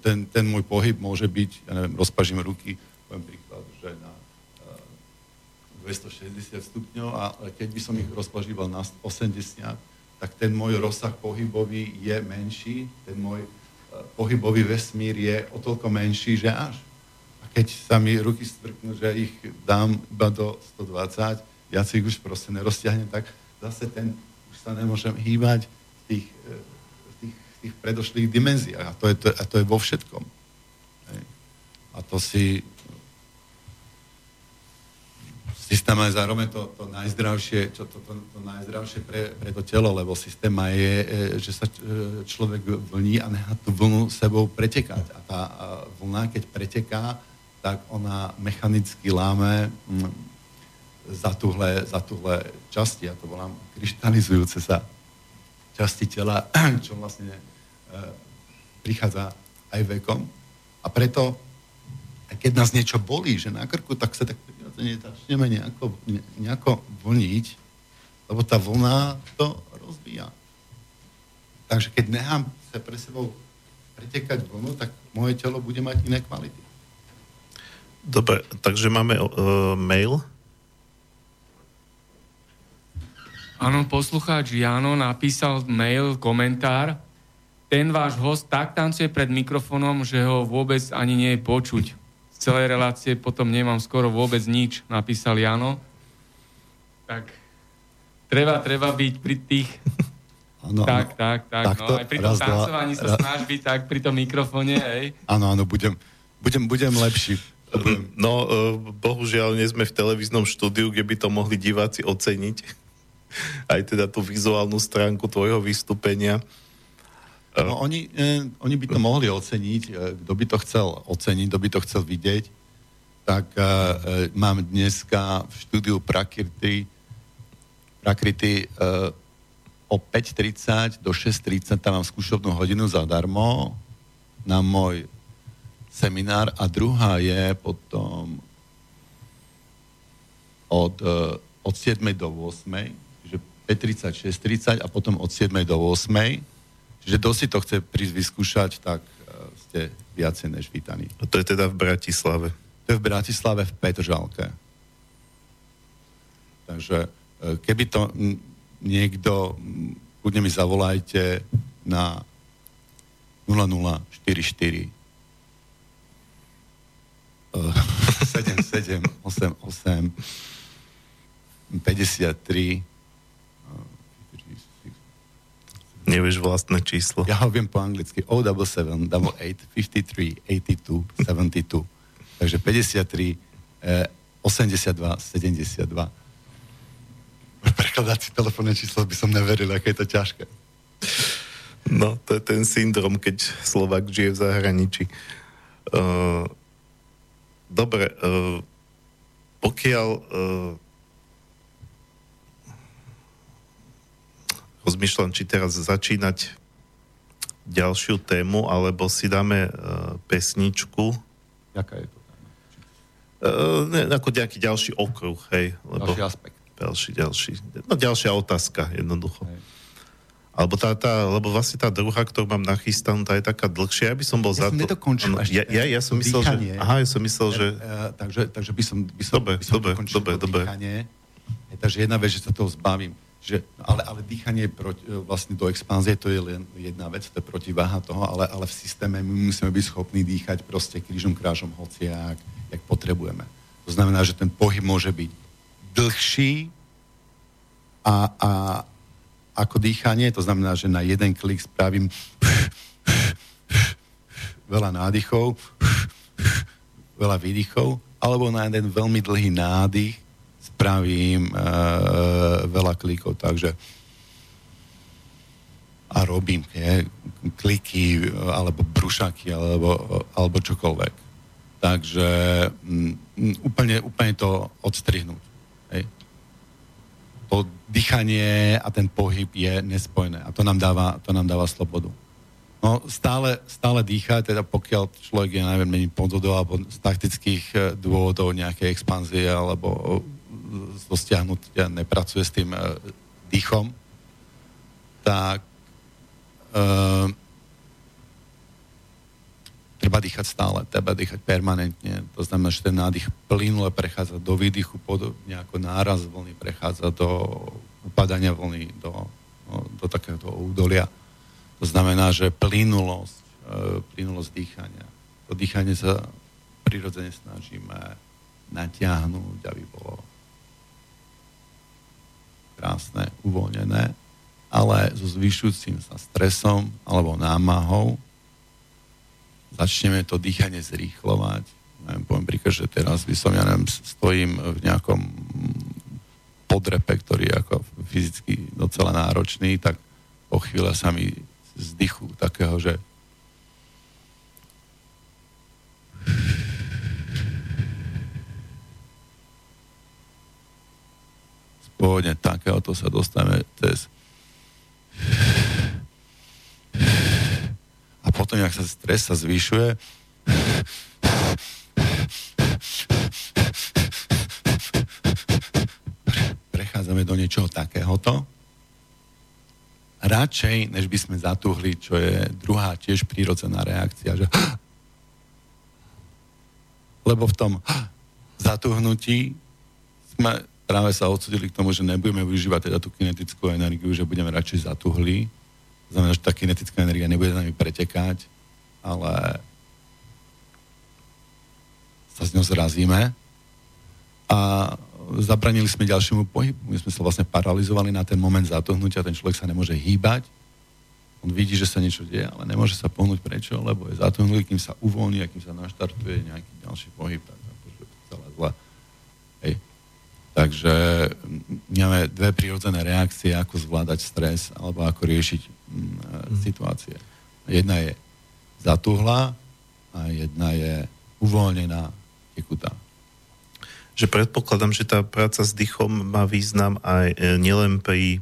Ten, ten môj pohyb môže byť, ja neviem, rozpažím ruky, poviem príklad, že na 260 stupňov a keď by som ich rozpažíval na 80, tak ten môj rozsah pohybový je menší, ten môj pohybový vesmír je o toľko menší, že až. A keď sa mi ruky strknú, že ich dám iba do 120, ja si ich už proste nerozťahnem, tak zase ten, už sa nemôžem hýbať v tých, e, tých, predošlých dimenziách. A to je, to, a to je vo všetkom. A to si systém je zároveň to, to najzdravšie, čo to, to, to najzdravšie pre, pre to telo, lebo systém je, e, že sa e, človek vlní a nechá tú vlnu sebou pretekať. A tá vlna, keď preteká, tak ona mechanicky láme mm, za tuhle, za tuhle časti, ja to volám kryštalizujúce sa časti tela, čo vlastne e, prichádza aj vekom. A preto, keď nás niečo bolí, že na krku, tak sa tak prirodzene začneme nejako, ne, nejako vlniť, lebo tá vlna to rozbíja. Takže keď nechám sa pre sebou pretekať vlnu, tak moje telo bude mať iné kvality. Dobre, takže máme uh, mail. Áno, poslucháč Jano napísal mail, komentár. Ten váš host tak tancuje pred mikrofónom, že ho vôbec ani nie je počuť celej relácie potom nemám skoro vôbec nič, napísal Jano. Tak treba, treba byť pri tých... Ano, tak, ano. tak, tak. tak no, aj pri tom tancovaní sa raz... snaž byť tak pri tom mikrofóne, hej. Áno, áno, budem, budem, budem lepší. No, e, bohužiaľ, nie sme v televíznom štúdiu, kde by to mohli diváci oceniť. Aj teda tú vizuálnu stránku tvojho vystúpenia. No, oni, eh, oni by to mohli oceniť, eh, kto by to chcel oceniť, kto by to chcel vidieť, tak eh, mám dneska v štúdiu Prakrity, Prakrity eh, o 5.30 do 6.30 tam mám skúšovnú hodinu zadarmo na môj seminár a druhá je potom od, eh, od 7. do 8. Čiže 5.30, 6.30 a potom od 7. do 8 Čiže kto si to chce prísť vyskúšať, tak e, ste viacej než vítaní. A to je teda v Bratislave? To je v Bratislave v Petržalke. Takže e, keby to niekto, kľudne mi zavolajte na 0044 77 88 53 Nevieš vlastné číslo. Ja ho viem po anglicky. 077 88 53 82 72. Takže 53 eh, 82 72. Prekladať si telefónne číslo by som neveril, aké je to ťažké. No, to je ten syndrom, keď Slovak žije v zahraničí. Uh, dobre, uh, pokiaľ uh, rozmýšľam, či teraz začínať ďalšiu tému, alebo si dáme uh, pesničku. Jaká je to téma? Uh, ne, ako nejaký ďalší okruh, hej. Lebo, ďalší aspekt. Ďalší, ďalší. No ďalšia otázka, jednoducho. Hej. Alebo tá, tá, lebo vlastne tá druhá, ktorú mám nachystanú, tá je taká dlhšia. Ja by som bol ja za to... Ano, ja, ja, ja som myslel, že... Aha, ja som myslel, že... Uh, takže, takže by som, by som, dobre, by som dobre, dobre, dobre. Dýchanie. Takže jedna vec, že sa toho zbavím. Že, ale, ale dýchanie proti, e, vlastne do expanzie, to je len jedna vec, to je protiváha toho, ale, ale v systéme my musíme byť schopní dýchať proste krížom, krážom, hociak, jak potrebujeme. To znamená, že ten pohyb môže byť dlhší a, a ako dýchanie, to znamená, že na jeden klik spravím veľa nádychov, veľa výdychov, alebo na jeden veľmi dlhý nádych spravím e, veľa klikov, takže a robím je, kliky alebo brušaky alebo, alebo čokoľvek. Takže m, úplne, úplne to odstrihnúť. Hej. To dýchanie a ten pohyb je nespojené a to nám dáva, to nám dáva slobodu. No stále, stále dýchať, teda pokiaľ človek je, neviem, není podvodov alebo z taktických e, dôvodov nejaké expanzie alebo zo stiahnutia nepracuje s tým uh, dýchom, tak uh, treba dýchať stále, treba dýchať permanentne. To znamená, že ten nádych plynule prechádza do výdychu, podobne ako náraz vlny prechádza do upadania vlny, do, no, do takéhoto údolia. To znamená, že plynulosť, uh, plynulosť dýchania. To dýchanie sa prirodzene snažíme natiahnuť, aby bolo krásne, uvoľnené, ale so zvyšujúcim sa stresom alebo námahou začneme to dýchanie zrýchlovať. Neviem, poviem príklad, že teraz by som, ja neviem, stojím v nejakom podrepe, ktorý je ako fyzicky docela náročný, tak po chvíle sa mi z takého, že pôvodne takéhoto sa dostaneme cez a potom, ak sa stres sa zvyšuje, prechádzame do niečoho takéhoto. Radšej, než by sme zatuhli, čo je druhá tiež prírodzená reakcia, že lebo v tom zatuhnutí sme práve sa odsudili k tomu, že nebudeme využívať teda tú kinetickú energiu, že budeme radšej zatuhli. Znamená, že tá kinetická energia nebude nami pretekať, ale sa s ňou zrazíme a zabranili sme ďalšiemu pohybu. My sme sa vlastne paralizovali na ten moment zatuhnutia, ten človek sa nemôže hýbať, on vidí, že sa niečo deje, ale nemôže sa pohnúť prečo, lebo je zatuhnutý, kým sa uvoľní a kým sa naštartuje nejaký ďalší pohyb, tak akože celé zle. Hej. Takže máme dve prirodzené reakcie, ako zvládať stres alebo ako riešiť mm, situácie. Jedna je zatuhla a jedna je uvoľnená, tekutá. Že predpokladám, že tá práca s dýchom má význam aj e, nielen pri e,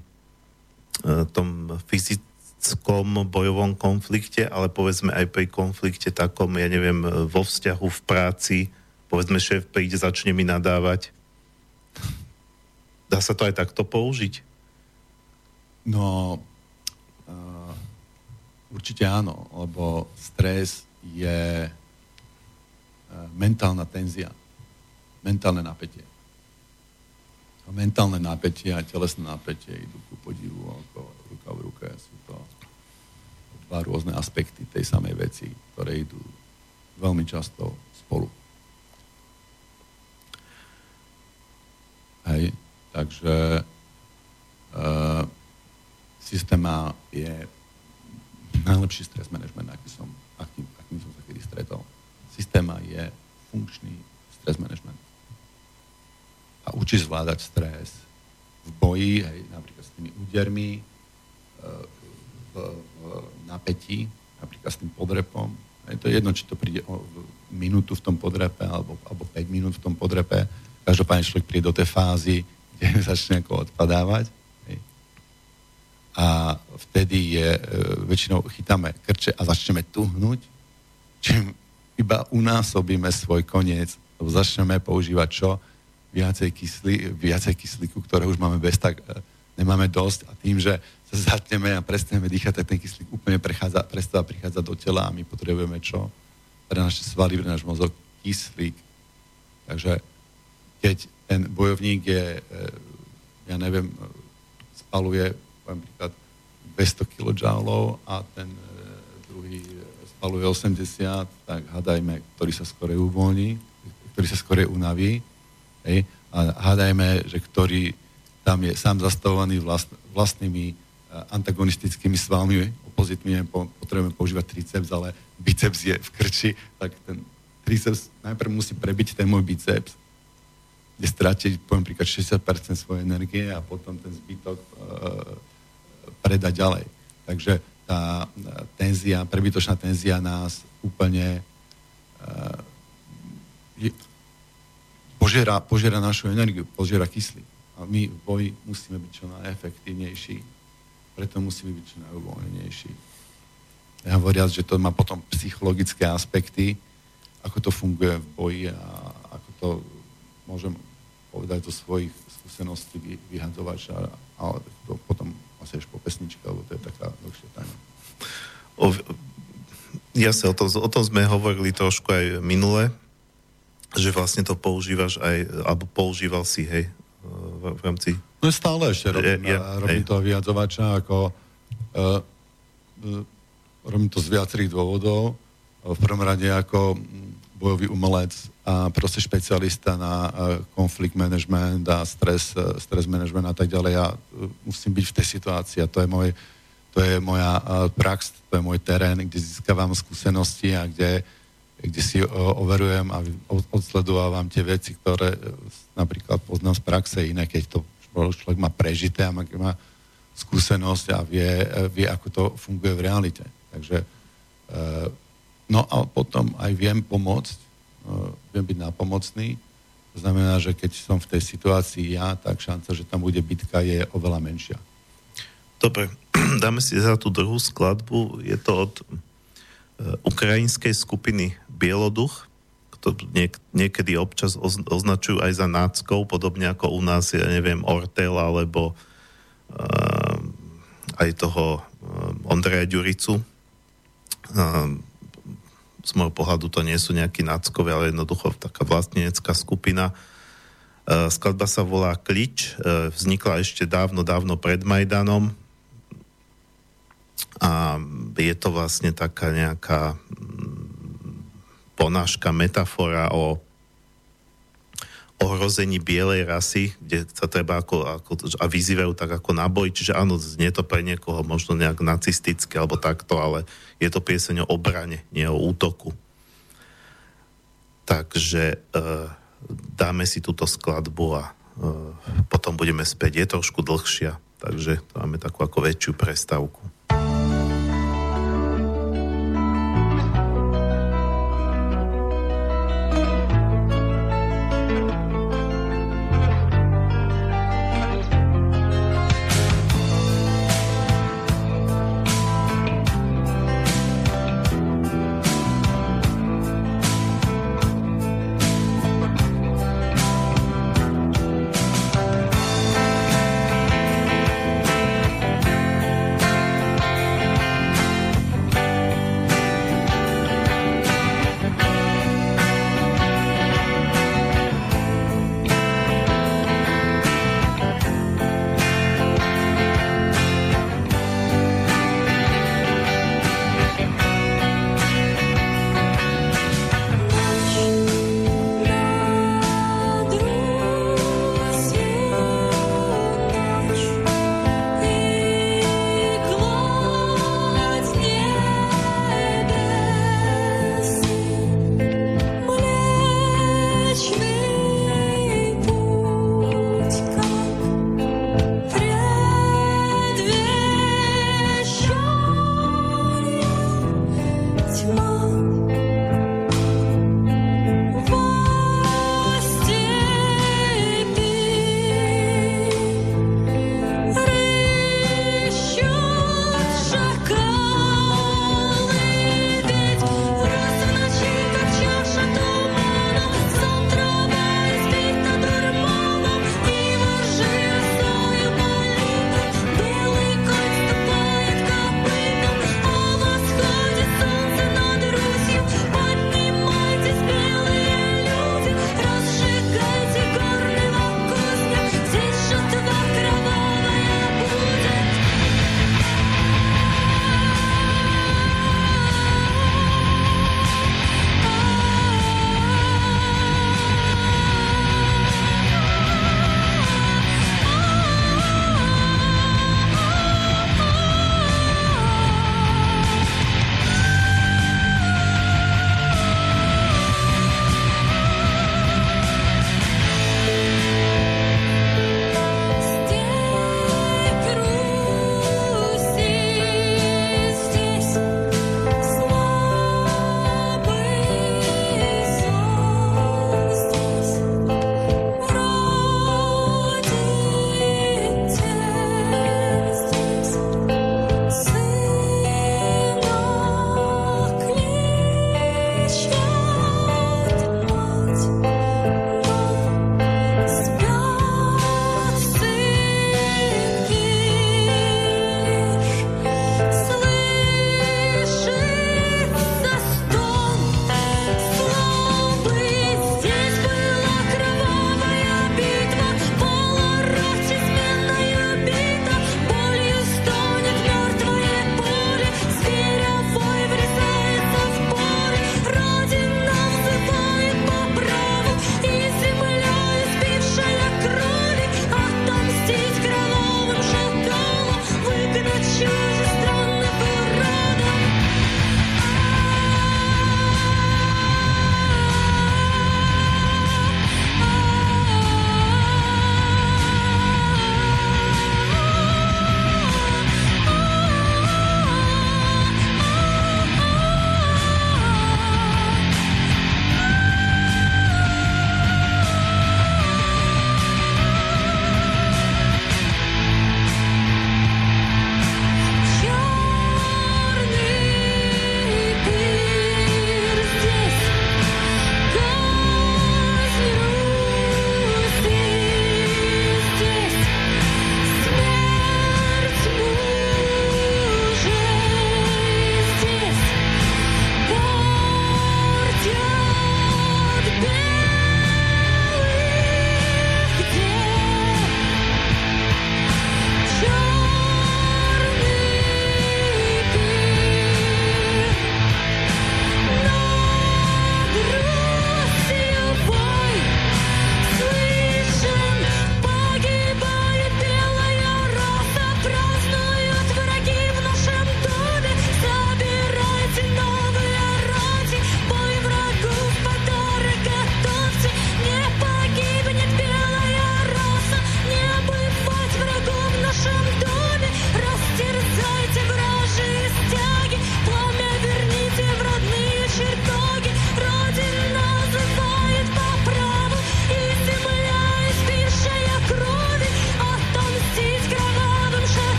tom fyzickom bojovom konflikte, ale povedzme aj pri konflikte takom, ja neviem, vo vzťahu, v práci, povedzme šéf príde, začne mi nadávať, Dá sa to aj takto použiť? No, uh, určite áno, lebo stres je uh, mentálna tenzia, mentálne napätie. A mentálne napätie a telesné napätie idú ku podivu ako ruka v ruke. Sú to dva rôzne aspekty tej samej veci, ktoré idú veľmi často spolu. Hej. Takže uh, systéma je najlepší stres management, aký som, aký, akým som sa kedy stretol. Systéma je funkčný stres management. A učí zvládať stres v boji, hej, napríklad s tými údermi, uh, v, v napätí, napríklad s tým podrepom. Je to jedno, či to príde o minútu v tom podrepe alebo, alebo 5 minút v tom podrepe. Každopádne človek príde do tej fázy, začne ako odpadávať. A vtedy je, e, väčšinou chytáme krče a začneme tuhnúť, čím iba unásobíme svoj koniec, začneme používať čo? Viacej, kysli, viacej kyslíku, ktoré už máme bez tak, e, nemáme dosť a tým, že sa zatneme a prestaneme dýchať, tak ten kyslík úplne prechádza, prestáva prichádzať do tela a my potrebujeme čo? Pre naše svaly, pre náš mozog kyslík. Takže keď ten bojovník je, e, ja neviem, spaluje poviem príklad, 200 kJ a ten e, druhý spaluje 80, tak hádajme, ktorý sa skore uvoľní, ktorý sa skore unaví. Hej? A hádajme, že ktorý tam je sám zastavovaný vlast, vlastnými e, antagonistickými svalmi, opozitmi potrebujeme používať triceps, ale biceps je v krči, tak ten triceps najprv musí prebiť ten môj biceps, kde strátiť, poviem príklad, 60% svojej energie a potom ten zbytok e, predať ďalej. Takže tá tenzia, prebytočná tenzia nás úplne uh, požiera, požiera našu energiu, požiera kyslík. A my v boji musíme byť čo najefektívnejší, preto musíme byť čo najuvoľnenejší. Ja hovoriac, že to má potom psychologické aspekty, ako to funguje v boji a ako to môžem povedať zo svojich skúseností vyhadzovať, ale to potom asi až po pesničke, alebo to je taká dlhšia tajna. O, jasne, o tom, o tom sme hovorili trošku aj minule, že vlastne to používaš aj, alebo používal si, hej, v, v rámci... No stále ešte robím, je, je, robím toho vyjadzovača, ako uh, uh, robím to z viacerých dôvodov. V prvom rade ako bojový umelec a proste špecialista na konflikt management a stres, stres management a tak ďalej. Ja musím byť v tej situácii a to je, môj, to je moja prax, to je môj terén, kde získavam skúsenosti a kde, kde si overujem a odsledovávam tie veci, ktoré napríklad poznám z praxe iné, keď to človek má prežité a má, má skúsenosť a vie, vie, ako to funguje v realite. Takže No a potom aj viem pomôcť, no, viem byť nápomocný. To znamená, že keď som v tej situácii ja, tak šanca, že tam bude bitka, je oveľa menšia. Dobre, dáme si za tú druhú skladbu. Je to od uh, ukrajinskej skupiny Bieloduch, to niek- niekedy občas oz- označujú aj za náckov, podobne ako u nás, ja neviem, Ortel alebo uh, aj toho uh, Ondreja Ďuricu. Uh, z môjho pohľadu to nie sú nejakí náckové, ale jednoducho taká vlastnenecká skupina. E, skladba sa volá Klič, e, vznikla ešte dávno, dávno pred Majdanom a je to vlastne taká nejaká mm, ponáška, metafora o ohrození bielej rasy, kde sa treba ako, ako a vyzývajú tak ako na boj, čiže áno, znie to pre niekoho možno nejak nacistické alebo takto, ale je to pieseň o obrane, nie o útoku. Takže e, dáme si túto skladbu a e, potom budeme späť. Je trošku dlhšia, takže máme takú ako väčšiu prestávku.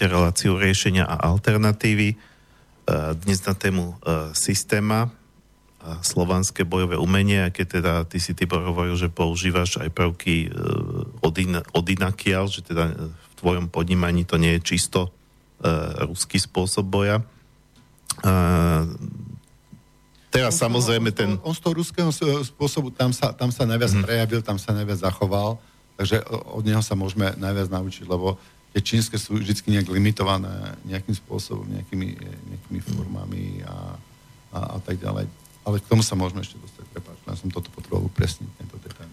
Počúvate reláciu riešenia a alternatívy. Dnes na tému systéma slovanské bojové umenie, a keď teda ty si Tibor hovoril, že používaš aj prvky od, in, od inakiaľ, že teda v tvojom podnímaní to nie je čisto ruský spôsob boja. Teraz on samozrejme ten... On z toho ruského spôsobu tam sa, tam sa najviac hmm. prejavil, tam sa najviac zachoval, takže od neho sa môžeme najviac naučiť, lebo tie čínske sú vždy nejak limitované nejakým spôsobom, nejakými, nejakými formami a, a, a tak ďalej. Ale k tomu sa môžeme ešte dostať, prepáč, ja som toto potreboval upresniť, tento detail.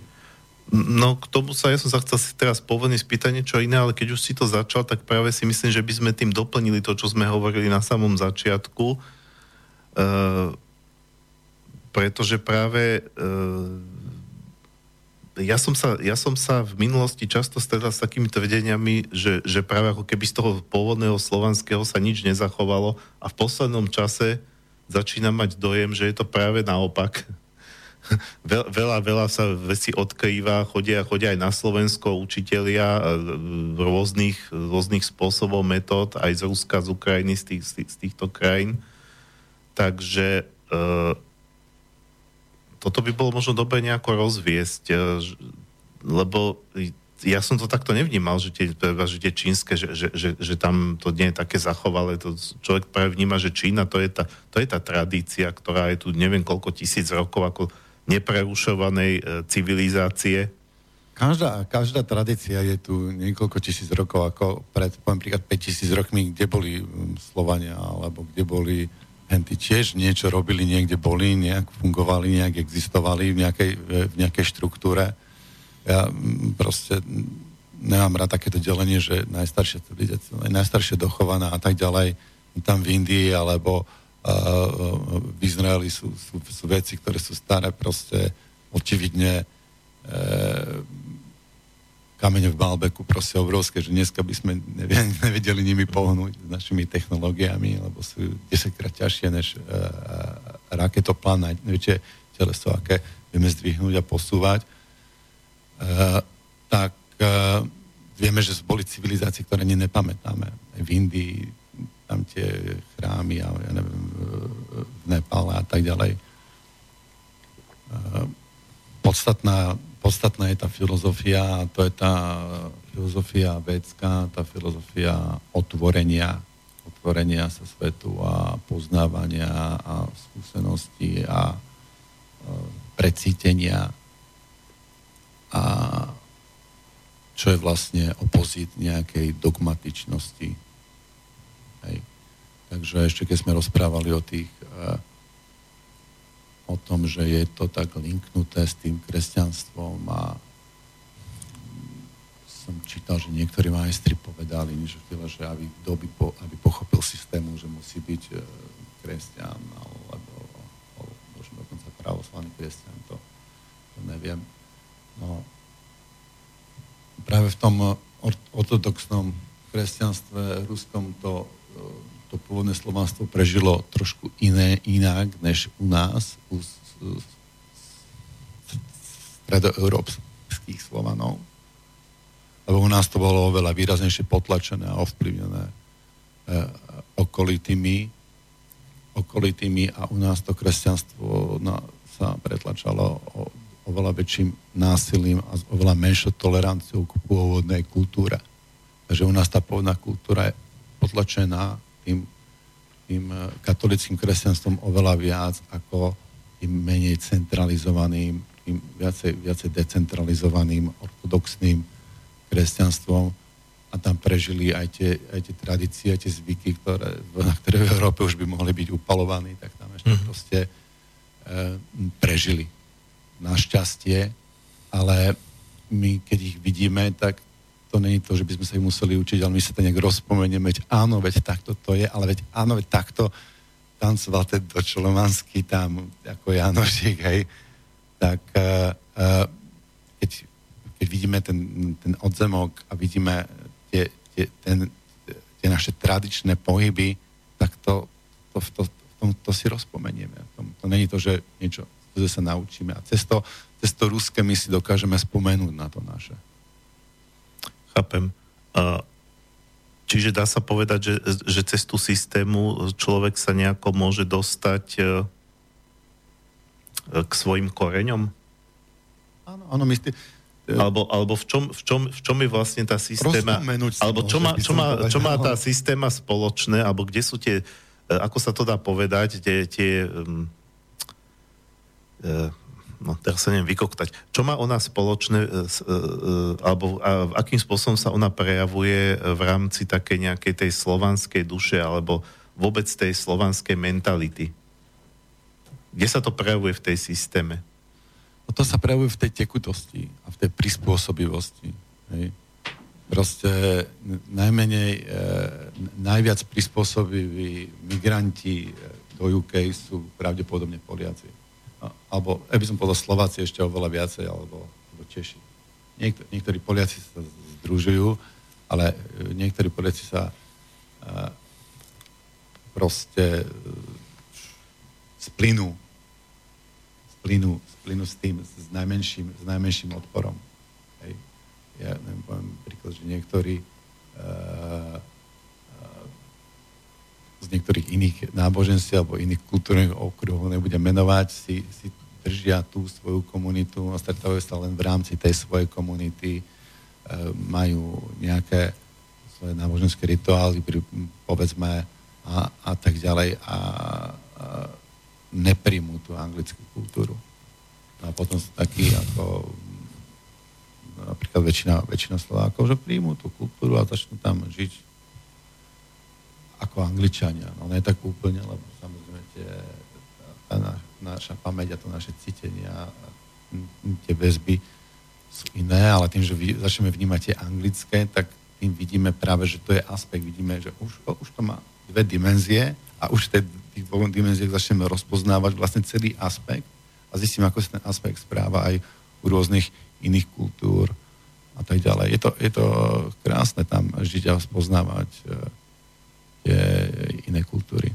No k tomu sa, ja som sa chcel si teraz povedný spýtať niečo iné, ale keď už si to začal, tak práve si myslím, že by sme tým doplnili to, čo sme hovorili na samom začiatku. E, pretože práve e, ja, som sa, ja som sa v minulosti často stretol s takými tvrdeniami, že, že práve ako keby z toho pôvodného slovanského sa nič nezachovalo a v poslednom čase začína mať dojem, že je to práve naopak veľa, veľa sa veci odkrýva, chodia, chodia aj na Slovensko učitelia rôznych, rôznych spôsobov, metód, aj z Ruska, z Ukrajiny, z, tých, z, týchto krajín. Takže e, toto by bolo možno dobre nejako rozviesť, e, lebo ja som to takto nevnímal, že tie, že tie čínske, že, že, že, že tam to nie je také zachovalé, to človek práve vníma, že Čína to je, tá, to je tá tradícia, ktorá je tu neviem koľko tisíc rokov, ako neprerušovanej e, civilizácie? Každá, každá tradícia je tu niekoľko tisíc rokov, ako pred, poviem príklad, 5 tisíc rokmi, kde boli Slovania, alebo kde boli henty tiež niečo robili, niekde boli, nejak fungovali, nejak existovali v nejakej, v nejakej štruktúre. Ja proste nemám rád takéto delenie, že najstaršie, najstaršie dochovaná a tak ďalej, tam v Indii, alebo v Izraeli sú, sú, sú veci, ktoré sú staré proste očividne e, kamene v Malbeku proste obrovské, že dneska by sme nevedeli nimi pohnúť s našimi technológiami, lebo sú 10 krát ťažšie než e, raketoplán, najväčšie teleso, aké vieme zdvihnúť a posúvať. E, tak e, vieme, že boli civilizácie, ktoré ani nepamätáme. V Indii tam tie chrámy a ja neviem, v Nepále a tak ďalej. Podstatná, podstatná je tá filozofia to je tá filozofia vedská, tá filozofia otvorenia, otvorenia sa svetu a poznávania a skúsenosti a precítenia a čo je vlastne opozit nejakej dogmatičnosti Hej. Takže ešte keď sme rozprávali o tých eh, o tom, že je to tak linknuté s tým kresťanstvom a som čítal, že niektorí majstri povedali, že, že aby, kto po, aby pochopil systému, že musí byť e, kresťan alebo, možno dokonca pravoslavný kresťan, to, to neviem. No, práve v tom ortodoxnom kresťanstve ruskom to to pôvodné slovanstvo prežilo trošku iné, inak než u nás, u stredoeurópskych Slovanov. Lebo u nás to bolo oveľa výraznejšie potlačené a ovplyvnené e, okolitými, okolitými a u nás to kresťanstvo no, sa pretlačalo o, oveľa väčším násilím a s oveľa menšou toleranciou k pôvodnej kultúre. Takže u nás tá pôvodná kultúra je potlačená tým, tým eh, katolickým kresťanstvom oveľa viac ako tým menej centralizovaným, tým viacej, viacej decentralizovaným ortodoxným kresťanstvom a tam prežili aj tie, aj tie tradície, aj tie zvyky, ktoré, na ktoré v Európe už by mohli byť upalovaní, tak tam ešte mm. proste e, prežili. Našťastie, ale my, keď ich vidíme, tak to není to, že by sme sa ich museli učiť, ale my sa to nejak rozpomenieme, veď áno, veď takto to je, ale veď áno, veď takto tancoval ten Čolomanský tam ako Janošik, hej, tak uh, uh, keď, keď vidíme ten, ten odzemok a vidíme tie, tie, ten, tie naše tradičné pohyby, tak to, to, to, to, to, to si rozpomenieme. To, to není to, že niečo sa naučíme. A cez to, cez to ruské my si dokážeme spomenúť na to naše chápem. Čiže dá sa povedať, že, že cez tú systému človek sa nejako môže dostať e, k svojim koreňom? Áno, áno, myslí, alebo, alebo v, čom, v, čom, v čom je vlastne tá systéma... Alebo čo má, čo, má, čo má tá systéma spoločné, alebo kde sú tie, ako sa to dá povedať, tie, tie um, uh, no teraz sa neviem vykoktať, čo má ona spoločné, e, e, alebo a akým spôsobom sa ona prejavuje v rámci také nejakej tej slovanskej duše, alebo vôbec tej slovanskej mentality? Kde sa to prejavuje v tej systéme? No to sa prejavuje v tej tekutosti a v tej prispôsobivosti. Hej. Proste najmenej, e, najviac prispôsobiví migranti do UK sú pravdepodobne Poliaci alebo, ja by som povedal Slováci ešte oveľa viacej, alebo, alebo Češi. Niektor, niektorí Poliaci sa združujú, ale e, niektorí Poliaci sa uh, proste uh, splynú, splynú, splynú s tým, s najmenším, s najmenším odporom. Hej. Ja neviem, poviem príklad, že niektorí uh, z niektorých iných náboženství alebo iných kultúrnych okruhov, nebudem menovať, si, si držia tú svoju komunitu a stretávajú sa len v rámci tej svojej komunity, e, majú nejaké svoje náboženské rituály, povedzme, a, a tak ďalej a, a nepríjmú tú anglickú kultúru. A potom sú takí ako napríklad väčšina, väčšina Slovákov, že príjmú tú kultúru a začnú tam žiť ako Angličania. No ne tak úplne, lebo samozrejme tie, tá na, naša pamäť a to naše cítenie a tie väzby sú iné, ale tým, že vy, začneme vnímať tie anglické, tak tým vidíme práve, že to je aspekt, vidíme, že už, už to má dve dimenzie a už v tých dvoch dimenziách začneme rozpoznávať vlastne celý aspekt a zistíme, ako sa ten aspekt správa aj u rôznych iných kultúr a tak ďalej. Je to, je to krásne tam žiť a spoznávať tie iné kultúry.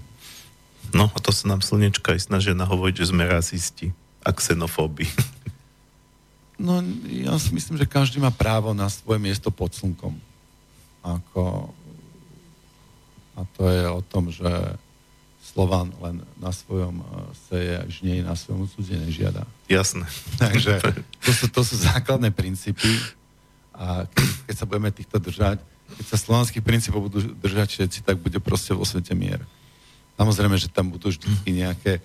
No a to sa nám slnečka aj snažia nahovoriť, že sme rasisti a xenofóbi. No ja si myslím, že každý má právo na svoje miesto pod slnkom. Ako, a to je o tom, že Slovan len na svojom eh, seje, žnie na svojom cudzie nežiada. Jasné. Takže to sú, to sú základné princípy a keď, sa budeme týchto držať, keď sa slovanských princípov budú držať všetci, tak bude proste vo svete mier. Samozrejme, že tam budú vždy nejaké e,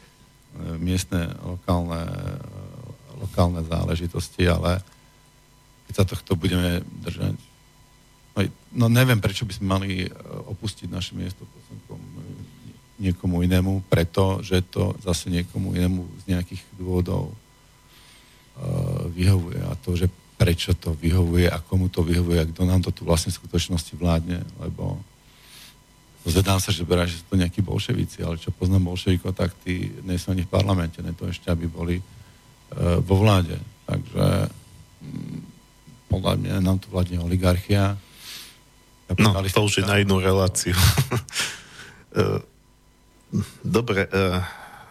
miestne, lokálne, lokálne záležitosti, ale keď sa tohto budeme držať, no, no neviem, prečo by sme mali e, opustiť naše miesto niekomu inému, pretože to zase niekomu inému z nejakých dôvodov uh, vyhovuje. A to, že prečo to vyhovuje a komu to vyhovuje a kto nám to tu vlastne v skutočnosti vládne, lebo Zvedám sa, že berá, že sú to nejakí bolševici, ale čo poznám bolševikov, tak tí nie sú ani v parlamente, ne to ešte, aby boli e, vo vláde. Takže m, mm, podľa mňa nám tu vládne oligarchia. No, to už je na inú reláciu. E,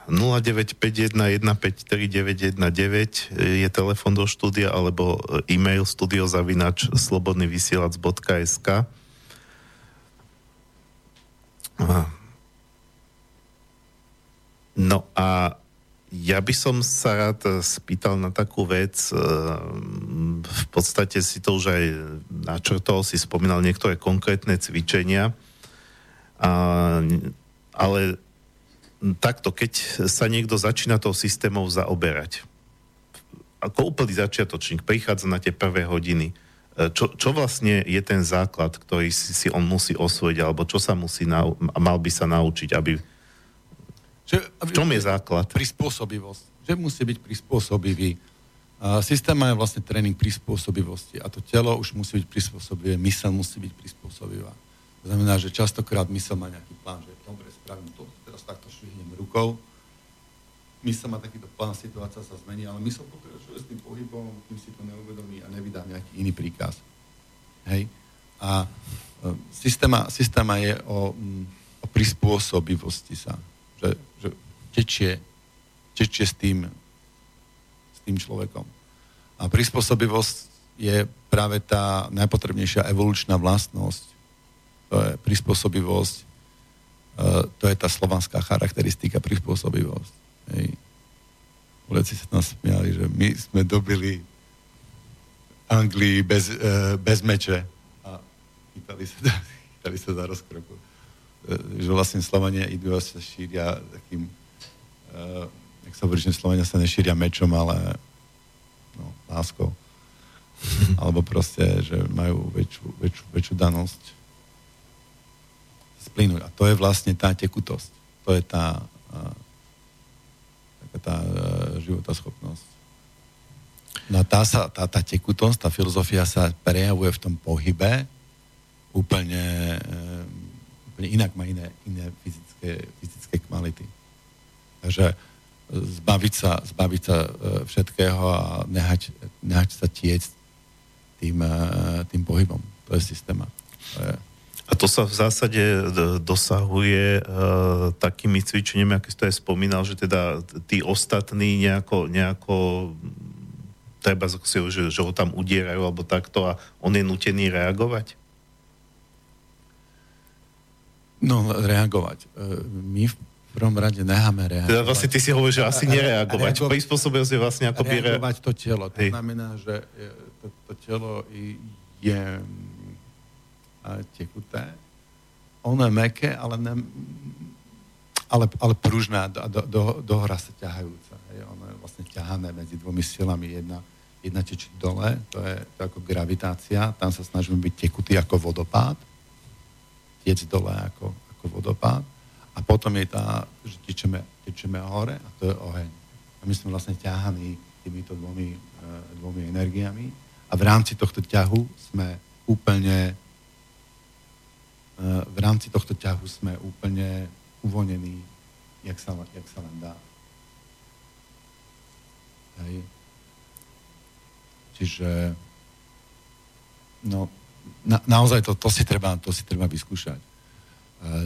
dobre, e, 0951153919 je telefon do štúdia alebo e-mail studiozavinač slobodnyvysielac.sk No a ja by som sa rád spýtal na takú vec. E, v podstate si to už aj načrtol, si spomínal niektoré konkrétne cvičenia, ale takto, keď sa niekto začína tou systémov zaoberať, ako úplný začiatočník, prichádza na tie prvé hodiny, e, čo, čo vlastne je ten základ, ktorý si, si on musí osvojiť, alebo čo sa musí, nau, mal by sa naučiť, aby... Že, v čom je základ? Prispôsobivosť. Že musí byť prispôsobivý. A systém je vlastne tréning prispôsobivosti a to telo už musí byť prispôsobivé, mysel musí byť prispôsobivá. To znamená, že častokrát mysel má nejaký plán, že dobre, spravím to, rukou. Mysel má takýto plán, situácia sa zmení, ale mysel pokračuje s tým pohybom, kým si to neuvedomí a nevydá nejaký iný príkaz. Hej? A e, systéma, systéma je o, mm, o prispôsobivosti sa. Že, že tečie, tečie s tým, s tým človekom. A prispôsobivosť je práve tá najpotrebnejšia evolučná vlastnosť to je prispôsobivosť, to je tá slovanská charakteristika, prispôsobivosť. Hej. Sa tam smiali, že my sme dobili Anglii bez, uh, bez meče a chytali sa, chytali sa za rozkroku. Uh, že vlastne Slovania idú a sa šíria takým, uh, jak sa hovorí, že Slovania sa nešíria mečom, ale no, láskou. Alebo proste, že majú väčšiu, väčšiu, väčšiu danosť splínuť. A to je vlastne tá tekutosť. To je tá, taká tá životaschopnosť. No tá, sa, tá, tá tekutosť, tá filozofia sa prejavuje v tom pohybe úplne, úplne inak, má iné, iné fyzické, fyzické kvality. Takže zbaviť sa, zbaviť sa všetkého a nehať, nehať sa tiecť tým, tým pohybom. To je systéma. To je, a to sa v zásade dosahuje uh, takými cvičeniami, ako si to aj spomínal, že teda tí ostatní nejako, nejako treba, že, že ho tam udierajú alebo takto a on je nutený reagovať? No, reagovať. E, my v prvom rade necháme reagovať. Teda vlastne ty si hovoríš, že asi nereagovať. Reago- Prispôsobuje si vlastne ako Reagovať to telo. To Hej. znamená, že to, to telo je tekuté. Ono je meké, ale, ne, ale, ale pružné a do, do, do, dohra sa ťahajúca. Hej. Ono je vlastne ťahané medzi dvomi silami. Jedna, jedna tečí dole, to je, to je ako gravitácia, tam sa snažíme byť tekutý ako vodopád, tiec dole ako, ako vodopád a potom je tá, že tečeme, tečeme hore a to je oheň. A my sme vlastne ťahaní týmito dvomi, e, dvomi energiami a v rámci tohto ťahu sme úplne Eh, v rámci tohto ťahu sme úplne uvoľnení, jak sa, jak sa len dá. Hej. Čiže no, na, naozaj to, to, si treba, to si treba vyskúšať. E,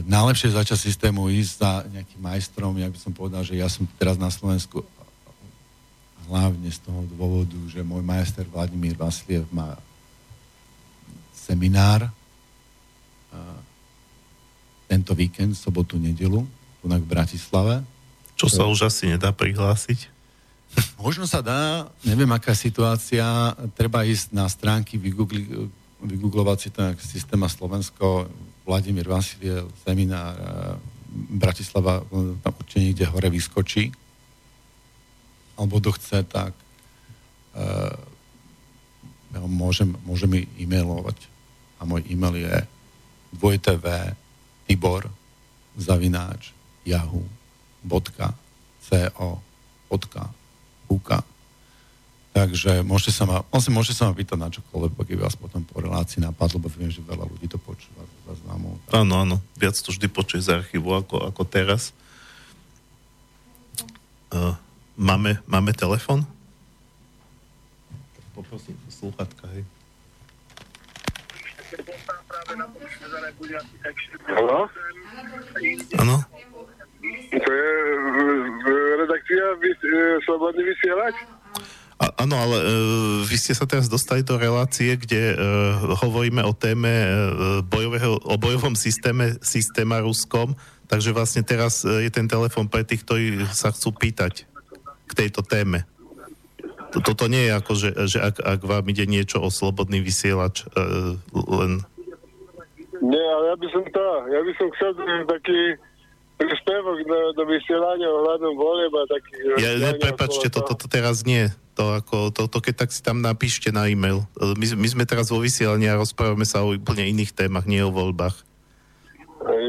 najlepšie začať systému ísť za nejakým majstrom, ja by som povedal, že ja som teraz na Slovensku hlavne z toho dôvodu, že môj majster Vladimír Vasliev má seminár tento víkend, sobotu, nedelu, tu v Bratislave. Čo sa už asi nedá prihlásiť? Možno sa dá, neviem, aká situácia, treba ísť na stránky, vygoogli, vygooglovať si to systéma Slovensko, Vladimír Vasiliev, seminár, Bratislava, tam určite niekde hore vyskočí. Alebo kto chce, tak uh, ja môžem, môžem mi e-mailovať. A môj e-mail je dvojtv Tibor zavináč yahoo.co.uk Takže môžete sa ma, vlastne môžete sa ma pýtať na čokoľvek, pokiaľ vás potom po relácii napadlo, lebo viem, že veľa ľudí to počúva z záznamu. Áno, áno, viac to vždy počuje z archívu ako, ako teraz. Uh, máme, máme telefon? Poprosím, slúchatka, hej. Haló? Áno? To je redakcia vys, e, Slobodný vysielač? Áno, ale uh, vy ste sa teraz dostali do relácie, kde uh, hovoríme o téme uh, bojového, o bojovom systéme, systéma ruskom, takže vlastne teraz uh, je ten telefon pre tých, ktorí sa chcú pýtať k tejto téme. Toto nie je ako, že, že ak, ak vám ide niečo o slobodný vysielač, uh, len nie, ale ja by som to, ja by som chcel taký príspevok do, do vysielania ohľadom volieb a taký... Ja, ne, prepačte, toto to, to teraz nie. To, ako, to, to keď tak si tam napíšte na e-mail. My, my sme teraz vo vysielaní a rozprávame sa o úplne iných témach, nie o voľbách. Aj,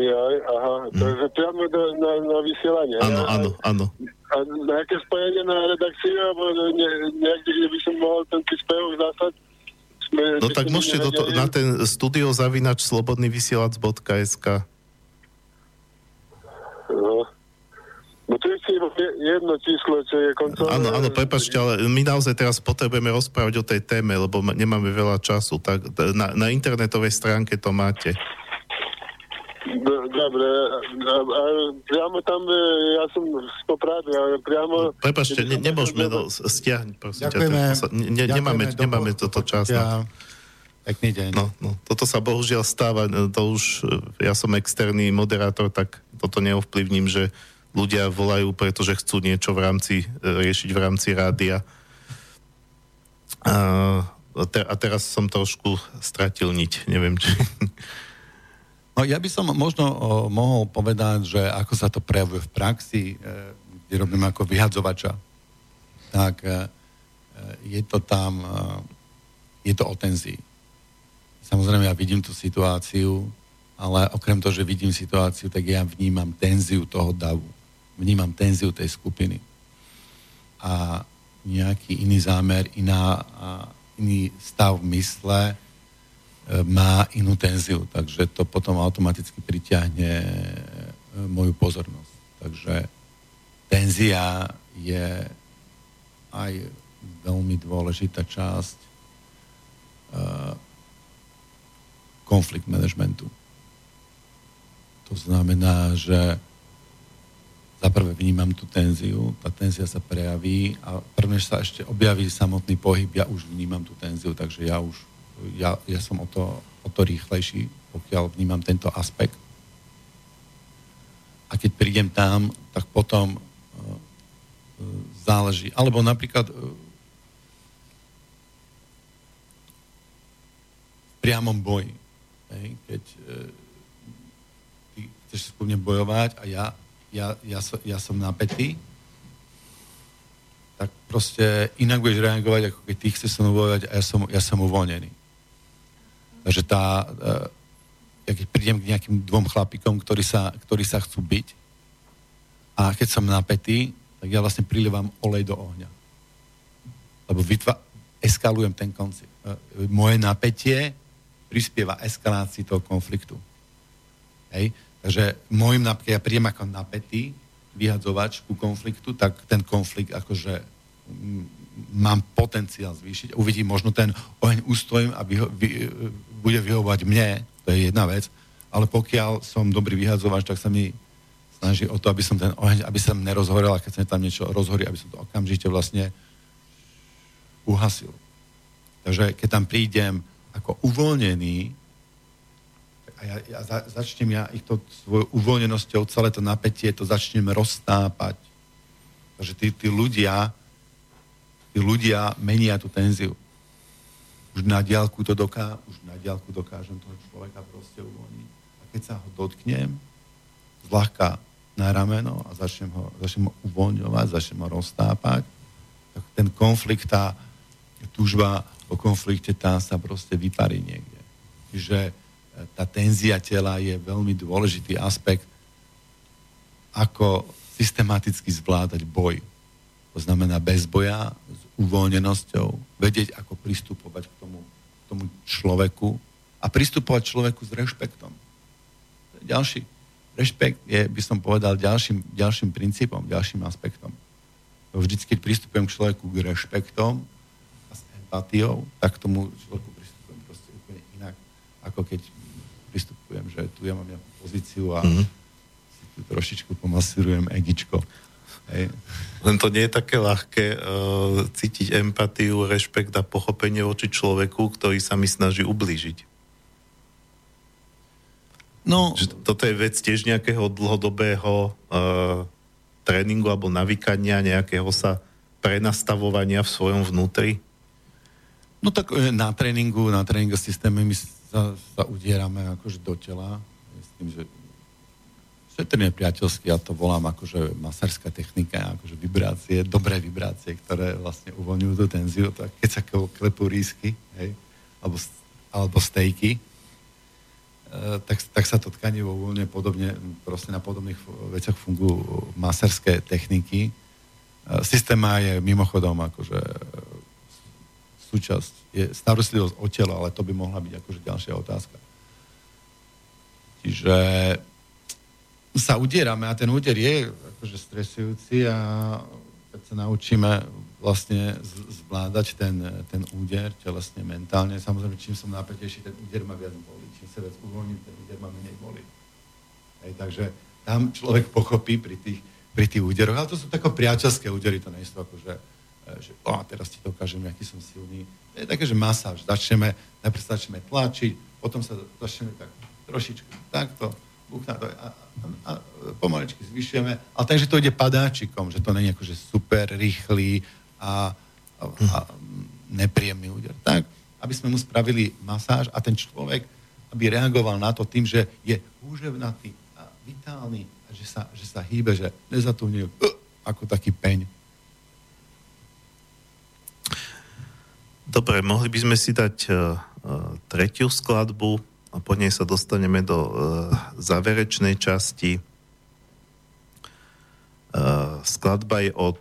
aha, mm. je priamo do, na, na vysielanie. Áno, áno, áno. A nejaké spojenie na redakciu, alebo ne, niekde, kde by som mohol ten príspevok zasať? No tak môžete do to, na ten studio zavinač slobodnyvysielac.sk No. No to je jedno číslo, čo je koncové... Áno, áno, prepačte, ale my naozaj teraz potrebujeme rozprávať o tej téme, lebo nemáme veľa času. Tak na, na internetovej stránke to máte. Dobre, a, a priamo tam, e, ja som z Poprady, ale priamo... Prepačte, ne, nemôžeme, no, stiahnuť, prosím ďakujeme, ťa. Ne, ďakujeme nemáme, nemáme toto čas. Ja, Pekný deň. No, no, toto sa bohužiaľ stáva, to už, ja som externý moderátor, tak toto neovplyvním, že ľudia volajú, pretože chcú niečo v rámci, riešiť v rámci rádia. A, a teraz som trošku stratil niť, neviem, či... No ja by som možno o, mohol povedať, že ako sa to prejavuje v praxi, e, kde robím ako vyhadzovača, tak e, je to tam, e, je to o tenzii. Samozrejme, ja vidím tú situáciu, ale okrem toho, že vidím situáciu, tak ja vnímam tenziu toho davu. Vnímam tenziu tej skupiny. A nejaký iný zámer, iná, iný stav mysle, E, má inú tenziu, takže to potom automaticky pritiahne e, moju pozornosť. Takže tenzia je aj veľmi dôležitá časť uh, konflikt managementu. To znamená, že za prvé vnímam tú tenziu, tá tenzia sa prejaví a prvne sa ešte objaví samotný pohyb, ja už vnímam tú tenziu, takže ja už ja, ja som o to, o to rýchlejší, pokiaľ vnímam tento aspekt. A keď prídem tam, tak potom uh, záleží. Alebo napríklad uh, v priamom boji. Keď ty chceš spolu bojovať a ja, ja, ja, so, ja som napätý, tak proste inak budeš reagovať, ako keď ty chceš sa bojovať a ja som, ja som uvoľnený. Takže tá, e, ja keď prídem k nejakým dvom chlapikom, ktorí sa, ktorí sa chcú byť a keď som napätý, tak ja vlastne prilievam olej do ohňa. Lebo vytva- eskalujem ten konci. E, moje napätie prispieva eskalácii toho konfliktu. Hej? Takže môjim napätím, ja prídem ako napätý vyhadzovač ku konfliktu, tak ten konflikt akože mám potenciál zvýšiť. Uvidím, možno ten oheň ustojím a vyho- vy, bude vyhovovať mne, to je jedna vec, ale pokiaľ som dobrý vyhadzovač, tak sa mi snaží o to, aby som ten oheň, aby som nerozhorel a keď sa tam niečo rozhorí, aby som to okamžite vlastne uhasil. Takže keď tam prídem ako uvoľnený, a ja, ja za, začnem ja ich to svojou uvoľnenosťou, celé to napätie, to začnem roztápať. Takže tí, tí ľudia, tí ľudia menia tú tenziu už na diálku to doká, už diálku dokážem toho človeka proste uvoľniť. A keď sa ho dotknem, zľahka na rameno a začnem ho, začnem ho uvoľňovať, začnem ho roztápať, tak ten konflikt, tá túžba o konflikte, tá sa proste vyparí niekde. Čiže e, tá tenzia tela je veľmi dôležitý aspekt, ako systematicky zvládať boj. To znamená bez boja, s uvoľnenosťou, vedieť, ako pristupovať k tomu, tomu človeku a pristupovať človeku s rešpektom. Ďalší. Rešpekt je, by som povedal, ďalším, ďalším princípom, ďalším aspektom. Vždycky, keď pristupujem k človeku k rešpektom a s empatiou, tak tomu človeku pristupujem proste úplne inak, ako keď pristupujem, že tu ja mám nejakú pozíciu a mm-hmm. si tu trošičku pomasírujem egičko. Hej. Len to nie je také ľahké uh, cítiť empatiu, rešpekt a pochopenie voči človeku, ktorý sa mi snaží ublížiť. No, že toto je vec tiež nejakého dlhodobého uh, tréningu alebo navykania, nejakého sa prenastavovania v svojom vnútri? No tak e, na tréningu, na tréningu systéme my sa, sa udierame akože do tela. Myslím, že šetrne priateľsky, ja to volám akože masárská technika, akože vibrácie, dobré vibrácie, ktoré vlastne uvoľňujú tú tenziu, tak keď sa klepú rísky, hej, alebo, alebo stejky, e, tak, tak sa to tkanivo uvoľňuje podobne, proste na podobných veciach fungujú masárske techniky. E, systém má je mimochodom akože súčasť, je starostlivosť o telo, ale to by mohla byť akože ďalšia otázka. Čiže sa udierame a ten úder je akože stresujúci a keď sa naučíme vlastne zvládať ten, ten úder telesne, mentálne, samozrejme, čím som napätejší, ten úder ma viac bolí. Čím sa viac uvoľním, ten úder ma menej bolí. Hej, takže tam človek pochopí pri tých, pri tých úderoch, ale to sú také priateľské údery, to nie sú akože že o, teraz ti dokážem, aký som silný. To je také, že masáž. Začneme, najprv začneme tlačiť, potom sa začneme tak trošičku takto, buchná to a, a, a pomaličky zvyšujeme. Ale takže to ide padáčikom, že to není akože super rýchly a, a, a nepríjemný úder. Tak, aby sme mu spravili masáž a ten človek, aby reagoval na to tým, že je úževnatý a vitálny a že sa, že sa hýbe, že nezatúnil uh, ako taký peň. Dobre, mohli by sme si dať uh, tretiu skladbu a po nej sa dostaneme do uh, záverečnej časti. Uh, skladba je od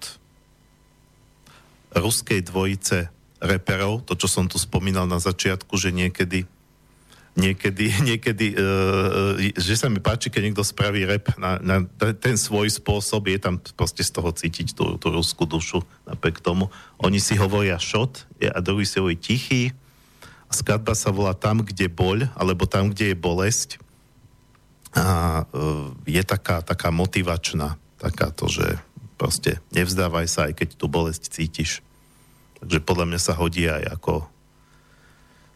ruskej dvojice reperov, to, čo som tu spomínal na začiatku, že niekedy niekedy, niekedy uh, že sa mi páči, keď niekto spraví rap na, na ten svoj spôsob, je tam proste z toho cítiť tú, tú ruskú dušu napriek tomu. Oni si hovoria šot a druhý si hovorí tichý, skladba sa volá Tam, kde boľ, alebo Tam, kde je bolesť. A e, je taká, taká motivačná, taká to, že proste nevzdávaj sa, aj keď tú bolesť cítiš. Takže podľa mňa sa hodí aj ako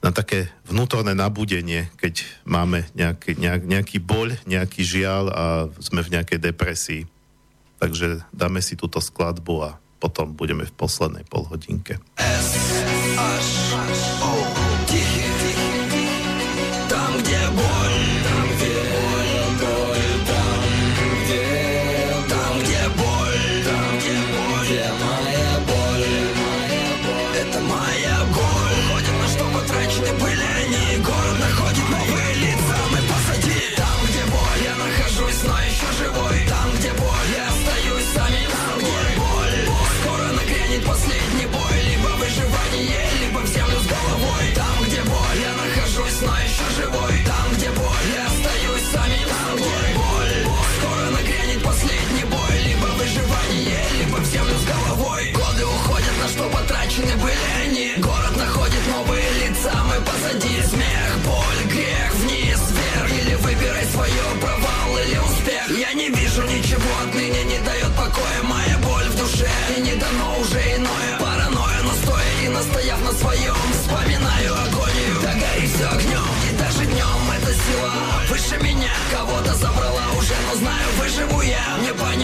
na také vnútorné nabudenie, keď máme nejaký, nejak, nejaký boľ, nejaký žiaľ a sme v nejakej depresii. Takže dáme si túto skladbu a potom budeme v poslednej polhodinke.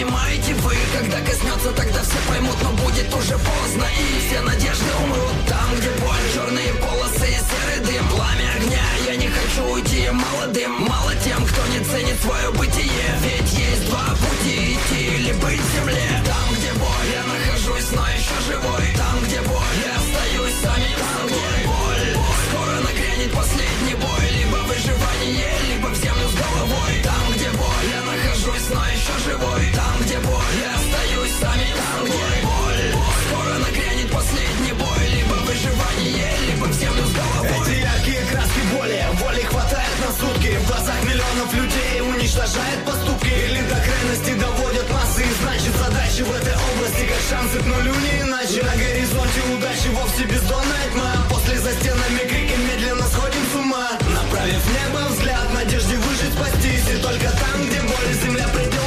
S, až, o. коснется, тогда все поймут, но будет уже поздно И все надежды умрут там, где боль Черные полосы и серый дым Пламя огня, я не хочу уйти молодым Мало тем, кто не ценит свое бытие уничтожает поступки Или до крайности доводят массы. И значит задачи в этой области Как шансы к нулю не иначе. На горизонте удачи вовсе бездонная тьма. После за стенами крики медленно сходим с ума. Направив небо взгляд Надежде выжить, спастись. И только там, где боль земля предел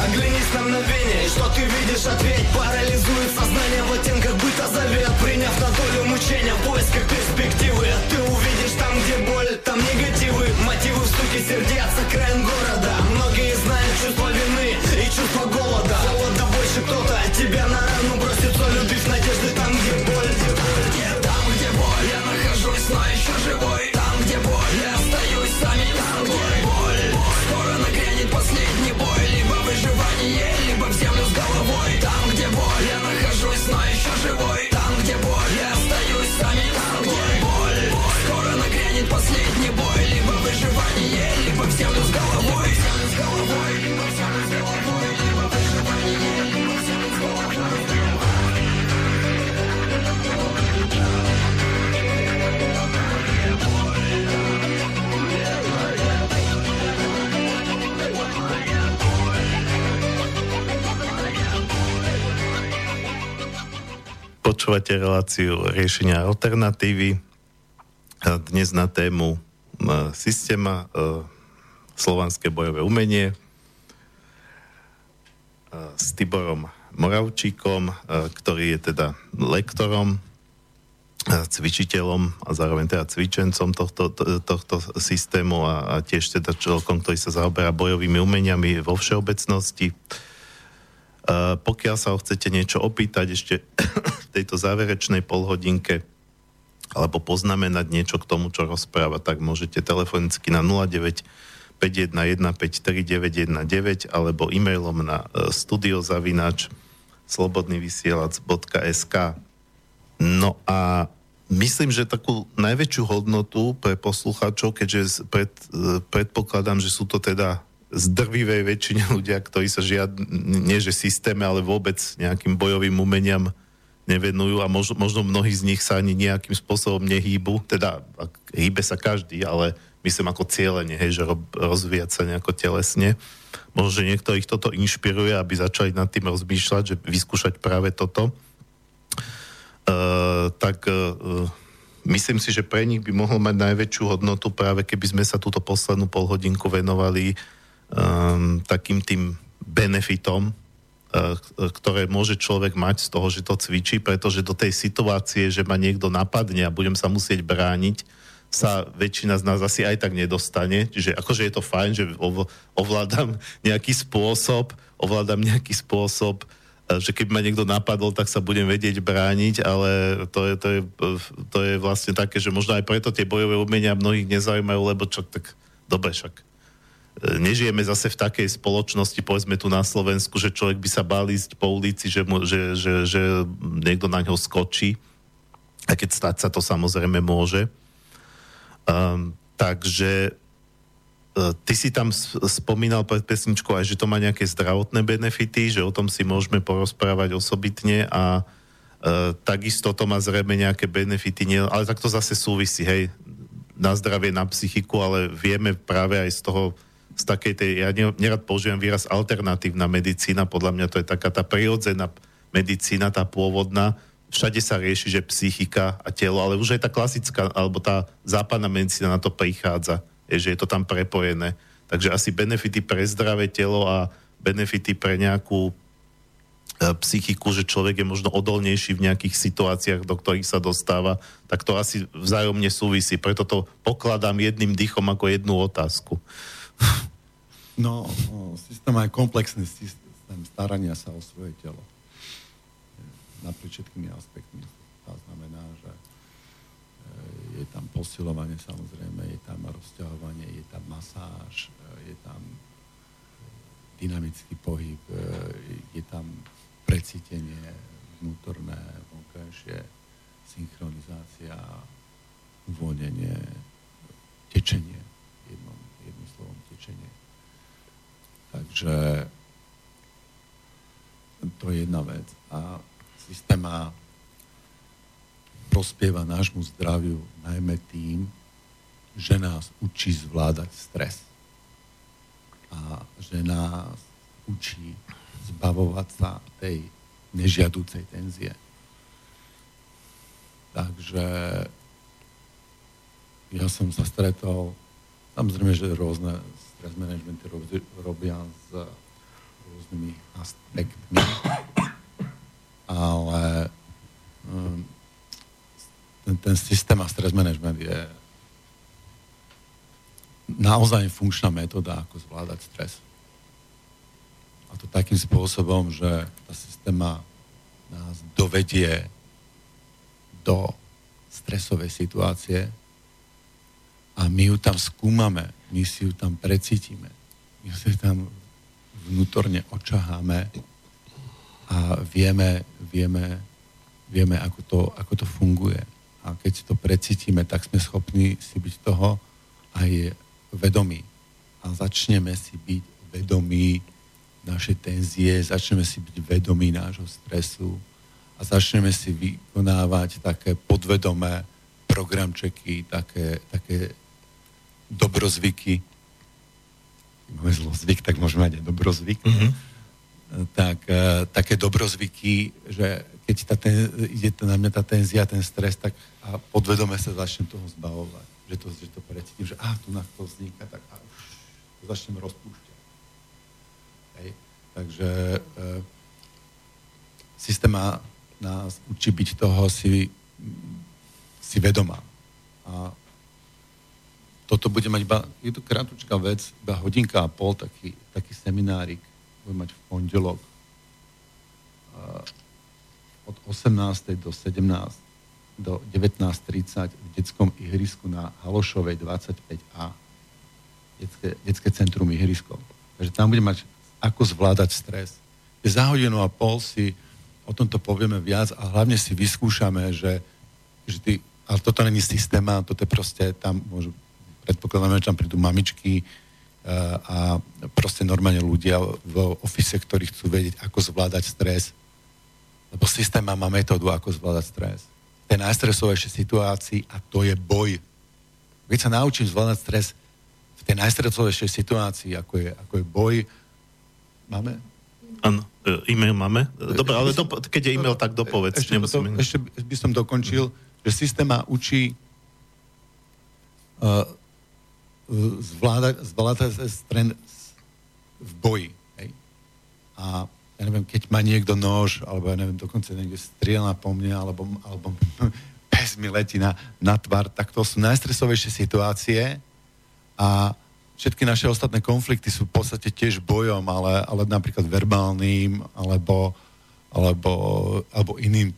Оглянись на мгновение, что ты видишь, ответь Парализует сознание в оттенках быта завет. Приняв на долю мучения в поисках перспективы Ты сердец, окраин города. Многие знают чувство вины Počúvate reláciu riešenia alternatívy. Dnes na tému systéma slovanské bojové umenie s Tiborom Moravčíkom, ktorý je teda lektorom, cvičiteľom a zároveň teda cvičencom tohto, tohto systému a, tiež teda človekom, ktorý sa zaoberá bojovými umeniami vo všeobecnosti. Pokiaľ sa ho chcete niečo opýtať ešte v tejto záverečnej polhodinke alebo poznamenať niečo k tomu, čo rozpráva, tak môžete telefonicky na 09 511539919 alebo e-mailom na uh, studiozavinač slobodnyvysielac.sk No a myslím, že takú najväčšiu hodnotu pre poslucháčov, keďže pred, uh, predpokladám, že sú to teda z drvivej väčšine ľudia, ktorí sa žiad, nie že systéme, ale vôbec nejakým bojovým umeniam nevenujú a možno, možno mnohí z nich sa ani nejakým spôsobom nehýbu, teda hýbe sa každý, ale myslím ako cieľenie, hej, že rob, rozvíjať sa nejako telesne. Možno, že ich toto inšpiruje, aby začali nad tým rozmýšľať, že vyskúšať práve toto. Uh, tak uh, myslím si, že pre nich by mohlo mať najväčšiu hodnotu práve keby sme sa túto poslednú polhodinku venovali um, takým tým benefitom, uh, ktoré môže človek mať z toho, že to cvičí, pretože do tej situácie, že ma niekto napadne a budem sa musieť brániť, sa väčšina z nás asi aj tak nedostane. Čiže akože je to fajn, že ovládam nejaký spôsob, ovládam nejaký spôsob, uh, že keby ma niekto napadol, tak sa budem vedieť brániť, ale to je, to je, to je vlastne také, že možno aj preto tie bojové umenia mnohých nezaujímajú, lebo čo tak dobre však nežijeme zase v takej spoločnosti, povedzme tu na Slovensku, že človek by sa bál ísť po ulici, že, mu, že, že, že niekto na ňo skočí, a keď stať sa to samozrejme môže. Um, takže uh, ty si tam spomínal pred pesničkou aj, že to má nejaké zdravotné benefity, že o tom si môžeme porozprávať osobitne a uh, takisto to má zrejme nejaké benefity, nie, ale tak to zase súvisí, hej, na zdravie, na psychiku, ale vieme práve aj z toho z takej tej, ja nerad používam výraz alternatívna medicína, podľa mňa to je taká tá prirodzená medicína, tá pôvodná, všade sa rieši, že psychika a telo, ale už aj tá klasická, alebo tá západná medicína na to prichádza, je, že je to tam prepojené. Takže asi benefity pre zdravé telo a benefity pre nejakú e, psychiku, že človek je možno odolnejší v nejakých situáciách, do ktorých sa dostáva, tak to asi vzájomne súvisí. Preto to pokladám jedným dychom ako jednu otázku. No, systém aj komplexný systém starania sa o svoje telo. Naprieč všetkými aspektmi. To znamená, že e, je tam posilovanie samozrejme, je tam rozťahovanie, je tam masáž, e, je tam e, dynamický pohyb, je tam precítenie vnútorné, vonkajšie, synchronizácia, uvoľnenie, tečenie, jednom, jedným slovom tečenie. Takže to je jedna vec. A systéma prospieva nášmu zdraviu najmä tým, že nás učí zvládať stres. A že nás učí zbavovať sa tej nežiadúcej tenzie. Takže ja som sa stretol, samozrejme, že rôzne stress managementy robia s rôznymi aspektmi, ale um, ten, ten systém a stres management je naozaj funkčná metóda, ako zvládať stres. A to takým spôsobom, že tá systéma nás dovedie do stresovej situácie a my ju tam skúmame my si ju tam precítime. My si tam vnútorne očaháme a vieme, vieme, vieme ako, to, ako to funguje. A keď si to precítime, tak sme schopní si byť toho aj vedomí. A začneme si byť vedomí naše tenzie, začneme si byť vedomí nášho stresu a začneme si vykonávať také podvedomé programčeky, také, také dobrozvyky, máme zlozvyk, tak môžeme mať aj dobrozvyk, mm-hmm. tak uh, také dobrozvyky, že keď tá ten, ide na mňa tá tenzia, ten stres, tak a podvedome sa začnem toho zbavovať. Že to, že to precítim, že a tu na to vzniká, tak a už to začnem rozpúšťať. Hej. Takže uh, systéma nás učí byť toho si, si vedomá. A toto bude mať iba, je to krátučká vec, iba hodinka a pol, taký, taký seminárik, bude mať v pondelok od 18. do 17. do 19.30 v detskom ihrisku na Halošovej 25A. Detské, detské centrum ihrisko. Takže tam bude mať ako zvládať stres. Za hodinu a pol si o tomto povieme viac a hlavne si vyskúšame, že, že ty, ale toto není systéma, toto je proste, tam môžu, predpokladáme, že tam prídu mamičky, a proste normálne ľudia v ofise, ktorí chcú vedieť, ako zvládať stres, lebo systém má metódu, ako zvládať stres. V tej najstresovejšej situácii a to je boj. Keď sa naučím zvládať stres v tej najstresovejšej situácii, ako je, ako je boj, máme? Áno, e, e-mail máme. Dobre, ale do, keď je e-mail, tak dopovedz. Ešte, to, ešte by som dokončil, že systém má učí uh, zvládať, zvládať stres v boji. Hej? A ja neviem, keď má niekto nož, alebo ja neviem, dokonca niekde strieľa po mne, alebo, alebo pes mi letí na, na tvar, tak to sú najstresovejšie situácie a všetky naše ostatné konflikty sú v podstate tiež bojom, ale, ale napríklad verbálnym, alebo, alebo, alebo iným,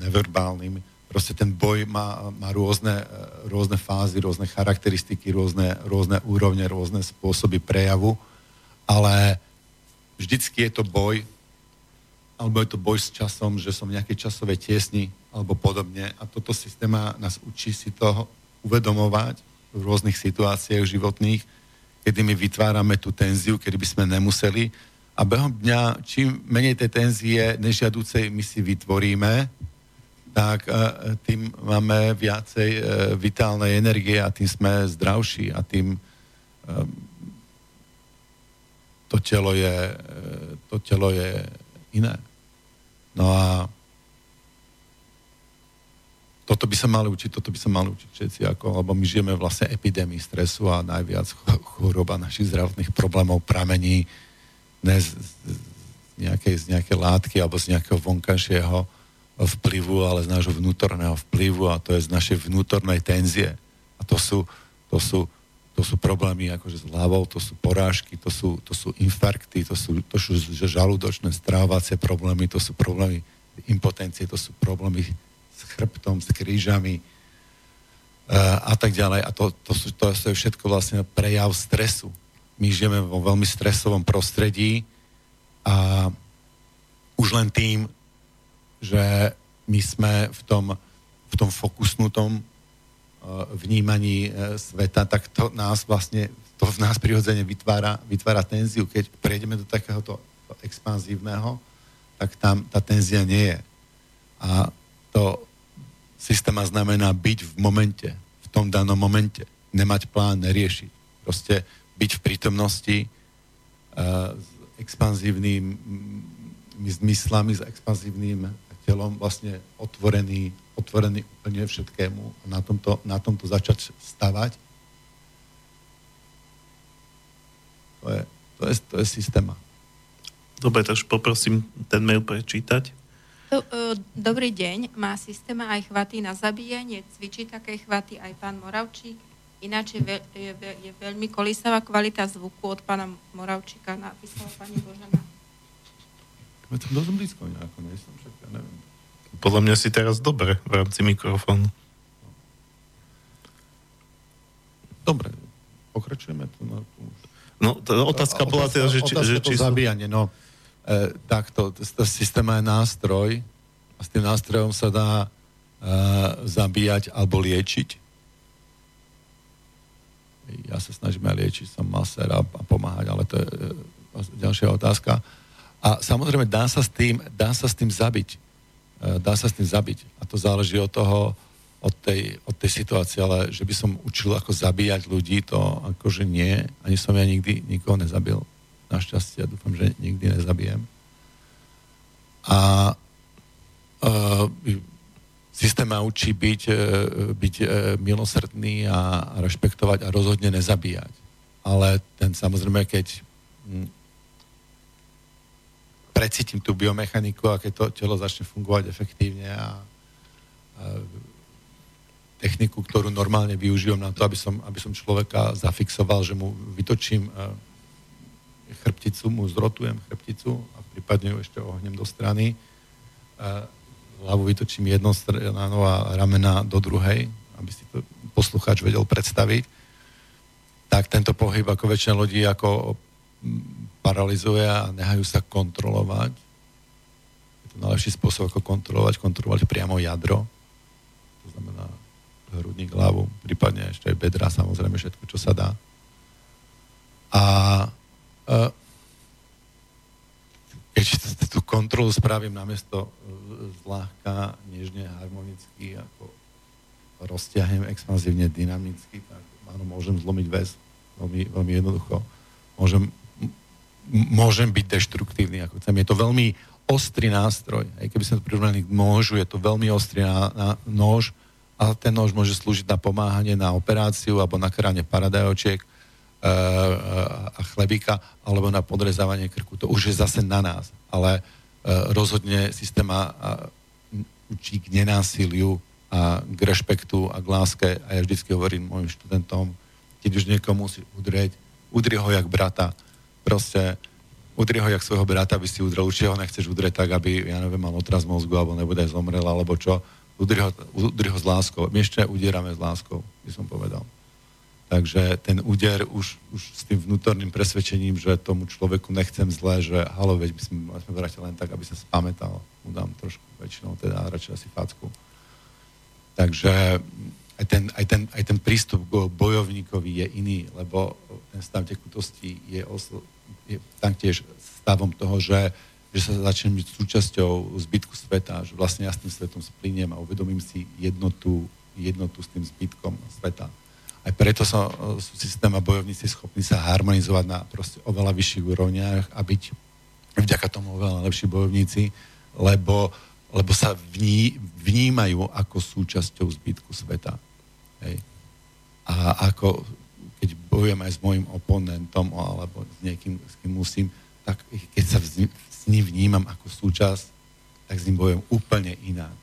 neverbálnym. Proste ten boj má, má rôzne, rôzne fázy, rôzne charakteristiky, rôzne, rôzne úrovne, rôzne spôsoby prejavu, ale vždycky je to boj, alebo je to boj s časom, že som v nejakej časovej tiesni, alebo podobne. A toto systéma nás učí si to uvedomovať v rôznych situáciách životných, kedy my vytvárame tú tenziu, kedy by sme nemuseli. A behom dňa, čím menej tej tenzie nežiadúcej my si vytvoríme, tak e, tým máme viacej e, vitálnej energie a tým sme zdravší a tým e, to telo je, to telo je iné. No a toto by sa mali učiť, toto by sa mali učiť všetci, ako, lebo my žijeme vlastne epidémii stresu a najviac choroba našich zdravotných problémov pramení ne z, z, nejakej, z nejakej látky alebo z nejakého vonkajšieho vplyvu, ale z nášho vnútorného vplyvu a to je z našej vnútornej tenzie. A to sú, to sú to sú problémy akože s hlavou, to sú porážky, to sú, to sú infarkty, to sú, to sú žalúdočné strávacie problémy, to sú problémy impotencie, to sú problémy s chrbtom, s krížami uh, a tak ďalej. A to, to, sú, to je všetko vlastne prejav stresu. My žijeme vo veľmi stresovom prostredí a už len tým, že my sme v tom, v tom fokusnutom vnímaní e, sveta, tak to nás vlastne, to v nás prirodzene vytvára, vytvára tenziu. Keď prejdeme do takéhoto expanzívneho, tak tam tá tenzia nie je. A to systéma znamená byť v momente, v tom danom momente. Nemať plán, neriešiť. Proste byť v prítomnosti uh, s expanzívnymi zmyslami, s expanzívnym telom vlastne otvorený otvorený úplne všetkému a na tomto, na tomto začať stavať. To je, to je, to je systéma. Dobre, takže poprosím ten mail prečítať. E, dobrý deň, má systéma aj chvaty na zabíjanie, cvičí také chvaty aj pán Moravčík. Ináč je, ve, je, je veľmi kolísavá kvalita zvuku od pána Moravčíka, napísala pani Božana. Je to dosť blízko nejako, nejsem však, ja neviem. Podľa mňa si teraz dobre v rámci mikrofónu. Dobre, pokračujeme tu. No, no to otázka bola teda, že, či, že či sú... zabíjanie, no e, takto, to systém je nástroj a s tým nástrojom sa dá e, zabíjať alebo liečiť. Ja sa snažím aj liečiť, som maser a, a pomáhať, ale to je e, ďalšia otázka. A samozrejme dá sa s tým, dá sa s tým zabiť E, dá sa s tým zabiť. A to záleží od toho, od tej, od tej situácie, ale že by som učil ako zabíjať ľudí, to akože nie. Ani som ja nikdy nikoho nezabil. Našťastie, ja dúfam, že nikdy nezabijem. A uh, systém ma učí byť, uh, byť uh, milosrdný a, a rešpektovať a rozhodne nezabíjať. Ale ten samozrejme, keď precítim tú biomechaniku a keď to telo začne fungovať efektívne a, a techniku, ktorú normálne využijem na to, aby som, aby som človeka zafixoval, že mu vytočím uh, chrbticu, mu zrotujem chrbticu a prípadne ju ešte ohnem do strany. Hlavu vytočím jednou stranou a ramena do druhej, aby si to poslucháč vedel predstaviť, tak tento pohyb ako väčšina ľudí ako paralizuje a nehajú sa kontrolovať. Je to najlepší spôsob, ako kontrolovať, kontrolovať priamo jadro, to znamená hrudník, hlavu, prípadne ešte aj bedra, samozrejme všetko, čo sa dá. A uh, keď tú kontrolu spravím namiesto e, zľahka, nežne, harmonicky, ako rozťahnem expanzívne, dynamicky, tak áno, môžem zlomiť väz veľmi, veľmi jednoducho. Môžem, môžem byť deštruktívny, ako chcem. Je to veľmi ostrý nástroj. Aj keby sme to prirovnali k nožu, je to veľmi ostrý na, na nož a ten nož môže slúžiť na pomáhanie, na operáciu alebo na kranie paradajočiek e, a chlebíka alebo na podrezávanie krku. To už je zase na nás. Ale e, rozhodne systéma učí k nenásiliu a k rešpektu a k láske a ja vždycky hovorím mojim študentom, keď už niekomu musí udrieť, udri ho jak brata. Proste udri ho jak svojho brata, aby si udrel. Určite ho nechceš udrieť tak, aby, ja neviem, mal otraz mozgu, alebo nebude zomrel, alebo čo. Udri ho, udri ho s láskou. My ešte udierame s láskou, by som povedal. Takže ten úder už, už s tým vnútorným presvedčením, že tomu človeku nechcem zle, že halo, veď sme, sme vrátili len tak, aby sa spamätal. Mu dám trošku väčšinou, teda radšej asi facku. Takže aj ten, aj, ten, aj ten prístup k bojovníkovi je iný, lebo ten stav tekutosti je, osl- je taktiež stavom toho, že, že sa začnem byť súčasťou zbytku sveta, že vlastne ja s tým svetom splyniem a uvedomím si jednotu, jednotu s tým zbytkom sveta. Aj preto sú, sú systém a bojovníci schopní sa harmonizovať na proste oveľa vyšších úrovniach a byť vďaka tomu oveľa lepší bojovníci, lebo, lebo sa vní, vnímajú ako súčasťou zbytku sveta. Hej. A ako bojujem aj s môjim oponentom alebo s niekým, s kým musím, tak keď sa vz, s ním vnímam ako súčasť, tak s ním bojujem úplne inak.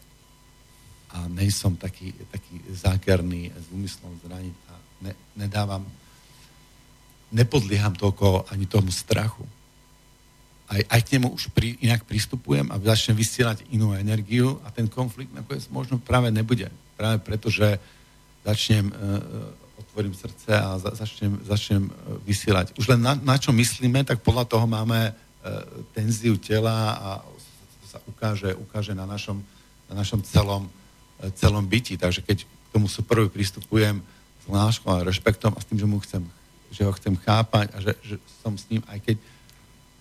A nejsom taký, taký zákerný s úmyslom zraniť a ne, nedávam, nepodlieham toľko ani tomu strachu. Aj, aj k nemu už pri, inak pristupujem a začnem vysielať inú energiu a ten konflikt nakoniec možno práve nebude. Práve preto, že začnem, uh, otvorím srdce a za, začnem, začnem uh, vysielať. Už len na, na čo myslíme, tak podľa toho máme uh, tenziu tela a to sa ukáže, ukáže na našom, na našom celom, uh, celom byti. Takže keď k tomu prvý pristupujem s láskou a rešpektom a s tým, že, mu chcem, že ho chcem chápať a že, že som s ním, aj keď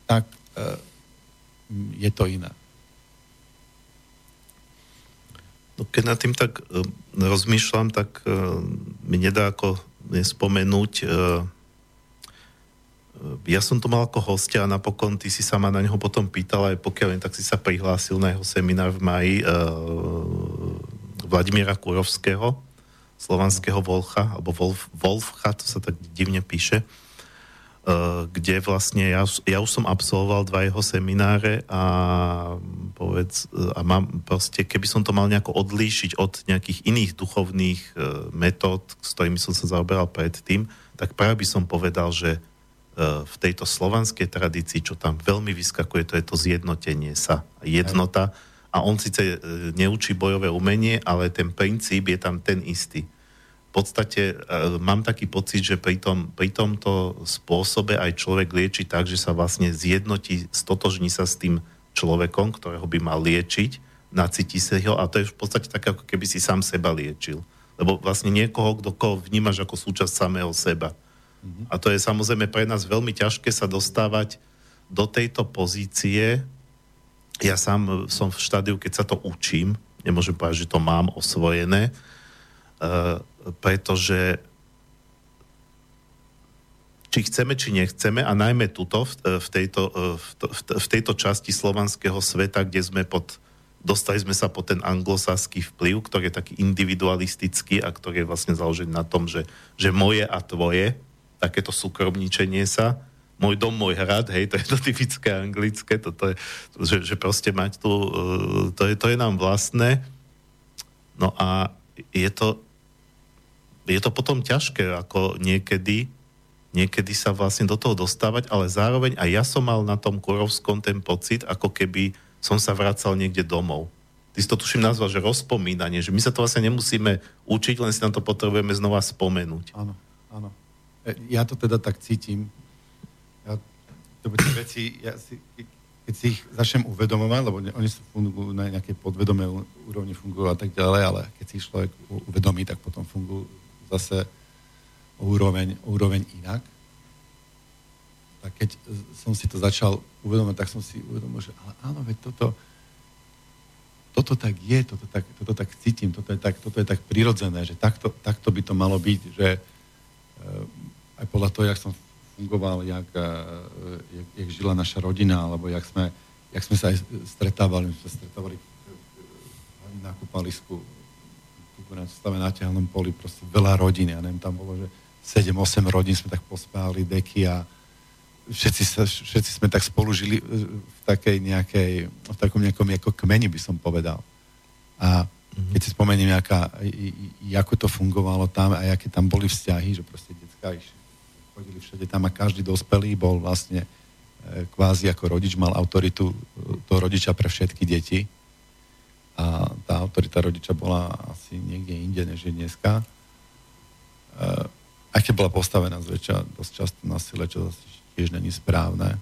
tak uh, je to iné. No keď nad tým tak uh, rozmýšľam, tak uh, mi nedá ako nespomenúť. Uh, ja som to mal ako hostia a napokon ty si sa ma na neho potom pýtal, aj pokiaľ tak si sa prihlásil na jeho seminár v maji uh, Vladimíra Kurovského, slovanského Volcha, alebo Wolf, Wolfcha, to sa tak divne píše. Eh, kde vlastne ja, ja už som absolvoval dva jeho semináre a povedz, eh, a mám proste, keby som to mal nejako odlíšiť od nejakých iných duchovných uh, metód, s ktorými som sa zaoberal predtým, tak práve by som povedal, že v tejto slovanskej tradícii, čo tam veľmi vyskakuje, to je to zjednotenie sa, jednota. A on síce neučí bojové umenie, ale ten princíp je tam ten istý podstate uh, mám taký pocit, že pri, tom, pri tomto spôsobe aj človek lieči tak, že sa vlastne zjednotí, stotožní sa s tým človekom, ktorého by mal liečiť, nacíti sa ho a to je v podstate také, ako keby si sám seba liečil. Lebo vlastne niekoho, kto koho vnímaš ako súčasť samého seba. Mm-hmm. A to je samozrejme pre nás veľmi ťažké sa dostávať do tejto pozície. Ja sám som v štádiu, keď sa to učím, nemôžem povedať, že to mám osvojené, pretože či chceme, či nechceme, a najmä tuto, v, v, tejto, v, v tejto časti slovanského sveta, kde sme pod, dostali sme sa po ten anglosaský vplyv, ktorý je taký individualistický a ktorý je vlastne založený na tom, že, že moje a tvoje, takéto súkromničenie sa, môj dom, môj hrad, hej, to je to typické anglické, toto je, že, že proste mať tu, e, to je, to je nám vlastné. No a je to, je to potom ťažké, ako niekedy, niekedy sa vlastne do toho dostávať, ale zároveň aj ja som mal na tom Kurovskom ten pocit, ako keby som sa vracal niekde domov. Ty si to tuším nazval, že rozpomínanie, že my sa to vlastne nemusíme učiť, len si na to potrebujeme znova spomenúť. Áno, áno. E, ja to teda tak cítim. Ja, to tie veci, ja si, keď si ich začnem uvedomovať, lebo oni sú fungujú na nejakej podvedomej úrovni fungujú a tak ďalej, ale keď si ich človek uvedomí, tak potom fungujú zase úroveň, úroveň inak. Tak keď som si to začal uvedomovať, tak som si uvedomil, že ale áno, veď toto, toto tak je, toto tak, toto tak cítim, toto je tak, toto je tak prirodzené, že takto, takto by to malo byť, že uh, aj podľa toho, jak som fungoval, jak, uh, jak, jak žila naša rodina, alebo jak sme, jak sme sa aj stretávali, my sme sa stretávali na kúpalisku, na stave na ťahalnom poli, proste veľa rodín, ja neviem, tam bolo, že 7-8 rodín sme tak pospávali deky a všetci, sa, všetci sme tak spolu žili e, v takej nejakej, v takom nejakom ako kmeni by som povedal. A mhm. keď si spomeniem, jaká, ako to fungovalo tam a aké tam boli vzťahy, že proste detská chodili všade tam a každý dospelý bol vlastne e, kvázi ako rodič, mal autoritu e, toho rodiča pre všetky deti. A tá autorita rodiča bola asi niekde inde, než je dneska. Aj keď bola postavená zväčša dosť často na sile, čo tiež není správne.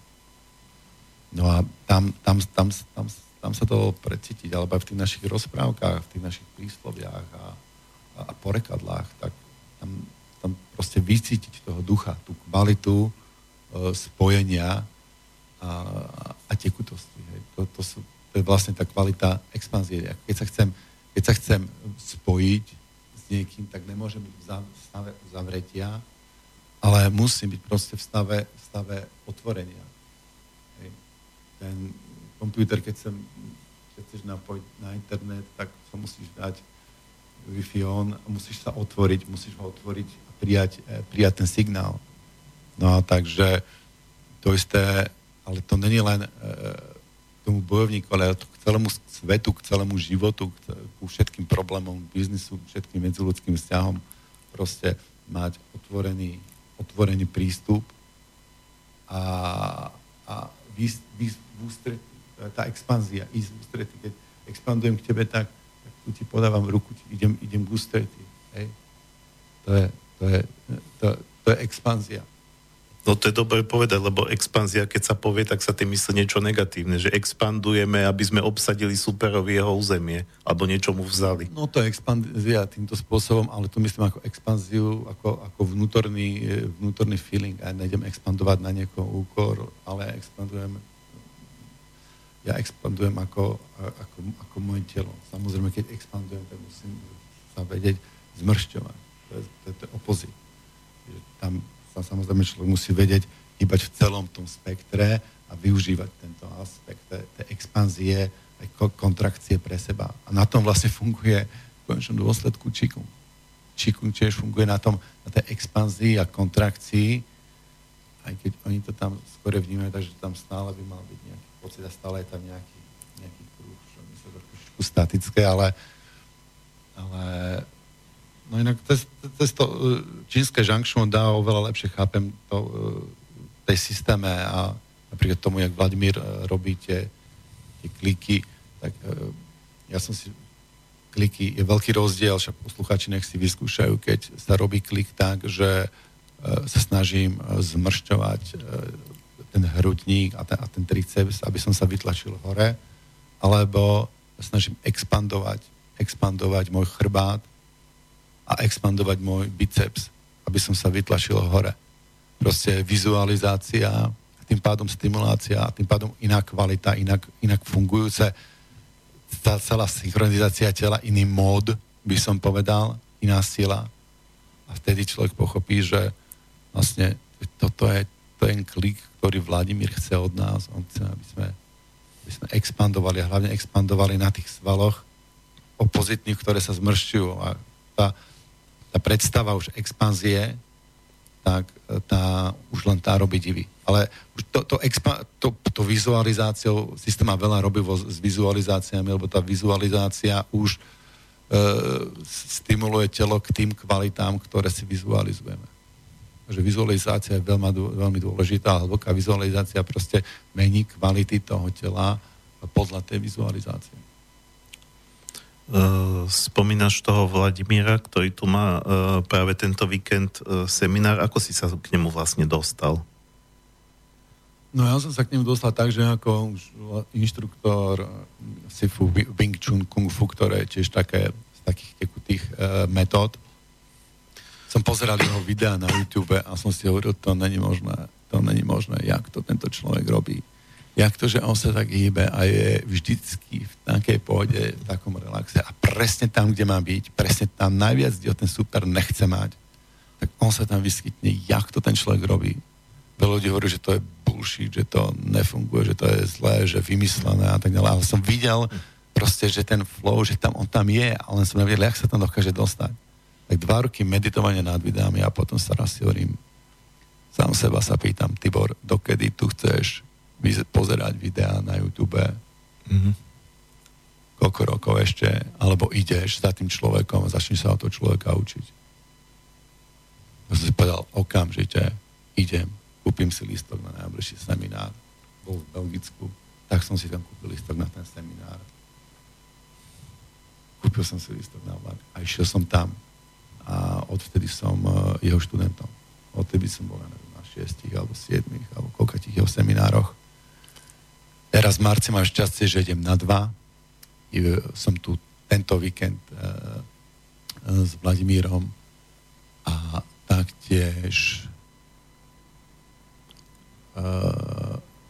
No a tam, tam, tam, tam, tam sa to precítiť, alebo aj v tých našich rozprávkach, v tých našich prísloviach a, a, a porekadlách, tak tam, tam proste vycítiť toho ducha, tú kvalitu e, spojenia a, a tekutosti. Hej. To, to, sú, to je vlastne tá kvalita expanzie. Keď sa chcem, keď sa chcem spojiť s niekým, tak nemôžem byť v stave zavretia, ale musím byť proste v stave, v stave otvorenia. Hej. Ten počítač, keď, sem, chceš napojiť na internet, tak sa musíš dať Wi-Fi on a musíš sa otvoriť, musíš ho otvoriť a prijať, eh, prijať ten signál. No a takže to isté, ale to není len e, tomu bojovníku, ale k celému svetu, k celému životu, k, ku všetkým problémom biznisu, všetkým medziludským vzťahom proste mať otvorený otvorený prístup a, a vys, vys, v tá expanzia, ísť v ústretí. Keď expandujem k tebe, tak, tak tu ti podávam ruku, idem, idem ústretí. Hej. To je, to je, to, to je expanzia. No to je dobre povedať, lebo expanzia, keď sa povie, tak sa tým myslí niečo negatívne, že expandujeme, aby sme obsadili superovi jeho územie, alebo niečo mu vzali. No to je expanzia týmto spôsobom, ale to myslím ako expanziu, ako, ako vnútorný, vnútorný feeling. A nejdem expandovať na niekoho úkor, ale expandujem ja expandujem ako, ako, ako moje telo. Samozrejme, keď expandujem, tak musím sa vedieť zmršťovať. To je, to je, to je opozit. Tam sa samozrejme človek musí vedieť hýbať v celom tom spektre a využívať tento aspekt tej expanzie aj kontrakcie pre seba. A na tom vlastne funguje v konečnom dôsledku Čikung. Čikung tiež funguje na tom, na tej expanzii a kontrakcii, aj keď oni to tam skore vnímajú, takže tam stále by mal byť nejaký pocit a stále je tam nejaký, nejaký kruh, čo mi sa trošku statické, ale, ale No inak cez, cez to e, čínske žankšmo dá oveľa lepšie chápem to, e, tej systéme a napríklad tomu, jak Vladimír e, robí tie, tie kliky, tak ja som si kliky, je veľký rozdiel, však posluchači nech si vyskúšajú, keď sa robí klik tak, že sa snažím zmršťovať ten hrudník a ten, a ten triceps, aby som sa vytlačil hore, alebo snažím expandovať, expandovať môj chrbát, a expandovať môj biceps, aby som sa vytlačil hore. Proste vizualizácia, tým pádom stimulácia, tým pádom iná kvalita, inak, inak fungujúce, tá celá synchronizácia tela, iný mód, by som povedal, iná sila. A vtedy človek pochopí, že vlastne toto je ten klik, ktorý Vladimír chce od nás. On chce, aby sme, aby sme expandovali a hlavne expandovali na tých svaloch opozitných, ktoré sa zmršťujú. A tá, tá predstava už expanzie tak tá, už len tá robí divy. Ale už to, to, expa, to, to vizualizáciou, systém má veľa robí s vizualizáciami, lebo tá vizualizácia už e, stimuluje telo k tým kvalitám, ktoré si vizualizujeme. Takže vizualizácia je veľmi, veľmi dôležitá, hlboká vizualizácia proste mení kvality toho tela podľa tej vizualizácie. Uh, spomínaš toho Vladimíra, ktorý tu má uh, práve tento víkend uh, seminár. Ako si sa k nemu vlastne dostal? No ja som sa k nemu dostal tak, že ako inštruktor Sifu Wing Chun Kung Fu, ktoré je tiež také z takých tekutých uh, metód, som pozeral jeho videa na YouTube a som si hovoril, to není možné, to není možné, jak to tento človek robí jak to, že on sa tak hýbe a je vždycky v takej pohode, v takom relaxe a presne tam, kde má byť, presne tam najviac, kde ho ten super nechce mať, tak on sa tam vyskytne, jak to ten človek robí. Veľa ľudí hovorí, že to je bullshit, že to nefunguje, že to je zlé, že vymyslené a tak ďalej. Ale som videl proste, že ten flow, že tam on tam je, ale som nevedel, jak sa tam dokáže dostať. Tak dva roky meditovania nad videami a potom sa raz hovorím, sám seba sa pýtam, Tibor, dokedy tu chceš pozerať videá na YouTube. Mm-hmm. Koľko rokov ešte, alebo ideš za tým človekom a začneš sa o to človeka učiť. Ja som si povedal, okamžite idem, kúpim si listok na najbližší seminár. Bol v Belgicku, tak som si tam kúpil listok na ten seminár. Kúpil som si listok na vlak a išiel som tam a odvtedy som uh, jeho študentom. Odtedy som bol, neviem, na šiestich alebo siedmých alebo koľkatých jeho seminároch Teraz v marci mám šťastie, že idem na dva. Som tu tento víkend e, e, s Vladimírom a taktiež e,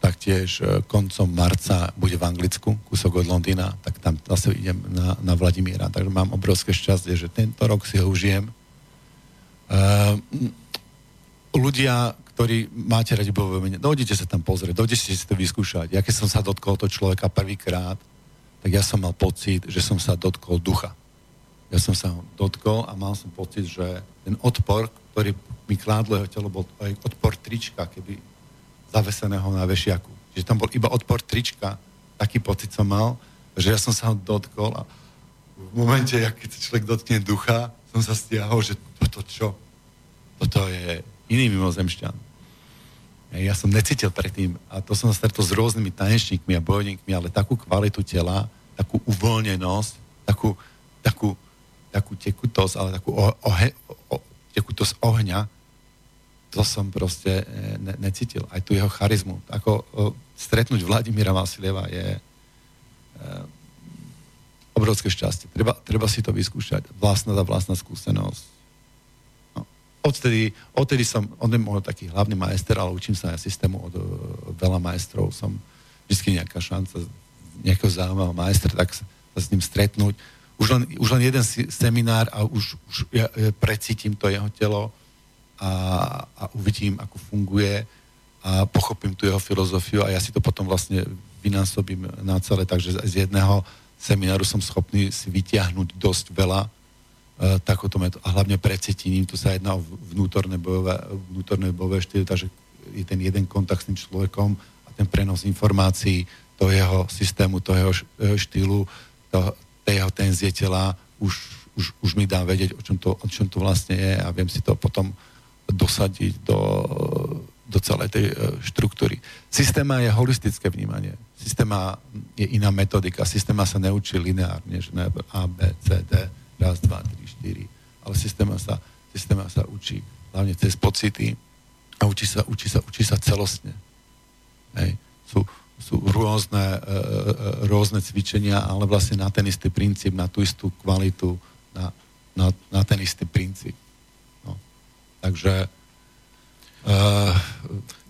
taktiež koncom marca bude v Anglicku, kúsok od Londýna, tak tam zase idem na, na Vladimíra. Takže mám obrovské šťastie, že tento rok si ho užijem. ľudia, ktorí máte radi bojové umenie, dojdete sa tam pozrieť, dojdete si to vyskúšať. Ja keď som sa dotkol toho človeka prvýkrát, tak ja som mal pocit, že som sa dotkol ducha. Ja som sa dotkol a mal som pocit, že ten odpor, ktorý mi kládlo jeho telo, bol aj odpor trička, keby zaveseného na vešiaku. Čiže tam bol iba odpor trička, taký pocit som mal, že ja som sa ho dotkol a v momente, keď sa človek dotkne ducha, som sa stiahol, že toto čo? Toto je iný mimozemšťan. Ja som necítil predtým, a to som stretol s rôznymi tanečníkmi a bojovníkmi, ale takú kvalitu tela, takú uvoľnenosť, takú, takú, takú tekutosť, ale takú o, ohe, o, tekutosť ohňa, to som proste e, ne, necítil. Aj tu jeho charizmu. Ako o, stretnúť Vladimíra Vasilieva je e, obrovské šťastie. Treba, treba si to vyskúšať. Vlastná za vlastná skúsenosť odtedy, odtedy som, on je taký hlavný majster, ale učím sa aj systému od, od veľa majstrov. Som vždy nejaká šanca nejakého zaujímavého majstra, tak sa, s ním stretnúť. Už len, už len jeden seminár a už, už ja, ja precítim to jeho telo a, a uvidím, ako funguje a pochopím tú jeho filozofiu a ja si to potom vlastne vynásobím na celé, takže z jedného semináru som schopný si vytiahnuť dosť veľa E, takúto metódu. A hlavne precítením, tu sa jedná o vnútorné bojové, vnútorné bojové štýly, takže je ten jeden kontakt s tým človekom a ten prenos informácií toho jeho systému, toho jeho e, štýlu, jeho tenzie tela už, už, už mi dá vedieť, o čom, to, o čom to vlastne je a viem si to potom dosadiť do, do celej tej e, štruktúry. Systéma je holistické vnímanie. Systéma je iná metodika. Systéma sa neučí lineárne, že ne A, B, C, D, raz, dva, tri, 4, ale systéma sa, systéma sa učí hlavne cez pocity a učí sa, učí sa, učí sa celostne. Hej. Sú, sú rôzne, e, e, e, rôzne cvičenia, ale vlastne na ten istý princíp, na tú istú kvalitu, na, na, na ten istý princíp. No. Takže e,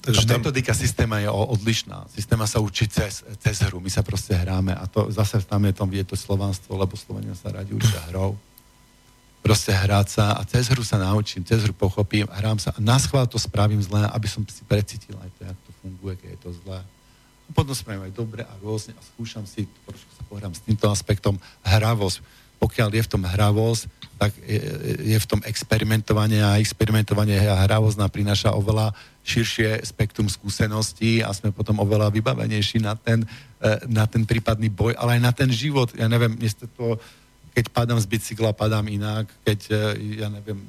Takže tá metodika systéma je odlišná. Systéma sa učí cez, cez hru. My sa proste hráme a to zase tam je, tom, je to slovanstvo, lebo Slovania sa radi učia hrou proste hrať sa a cez hru sa naučím, cez hru pochopím, hrám sa a na schvál to spravím zle, aby som si precítil aj to, jak to funguje, keď je to zlé. A potom spravím aj dobre a rôzne a skúšam si, trošku sa pohrám s týmto aspektom, hravosť, pokiaľ je v tom hravosť, tak je, v tom experimentovanie a experimentovanie a hravosť nám prináša oveľa širšie spektrum skúseností a sme potom oveľa vybavenejší na ten, e, na ten prípadný boj, ale aj na ten život. Ja neviem, to, keď padám z bicykla, padám inak, keď, e, ja neviem,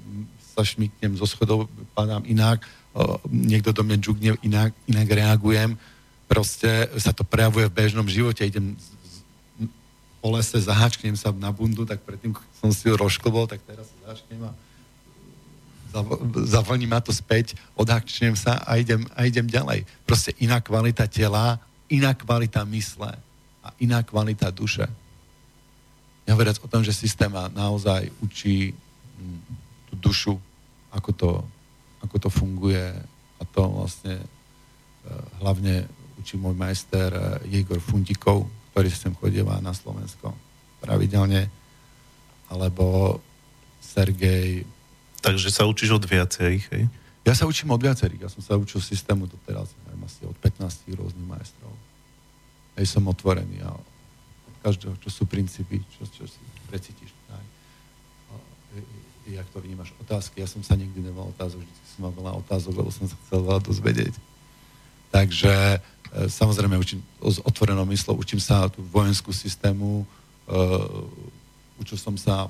sa šmiknem zo schodov, padám inak, niekto do mňa džugne, inak, inak reagujem. Proste sa to prejavuje v bežnom živote. Idem po lese, zaháčknem sa na bundu, tak predtým som si ju rozšklbol, tak teraz sa zaháčknem a zavlní ma to späť, odháčknem sa a idem, a idem ďalej. Proste iná kvalita tela, iná kvalita mysle a iná kvalita duše. Nehovoriac o tom, že systém naozaj učí hm, tú dušu, ako to, ako to funguje a to vlastne eh, hlavne učí môj majster eh, Jegor Fundikov, ktorý sem chodieva na Slovensko pravidelne, alebo Sergej. Takže sa učíš od viacerých, hej? Ja sa učím od viacerých. Ja som sa učil systému doteraz, neviem, asi od 15 rôznych majstrov. Hej, som otvorený a od každého, čo sú princípy, čo, čo si precítiš. Aj, jak to vnímaš? Otázky. Ja som sa nikdy nemal otázok, vždy som mal veľa otázok, lebo som sa chcel veľa dozvedieť. Takže samozrejme učím s otvorenou myslou, učím sa tú vojenskú systému, uh, učil som sa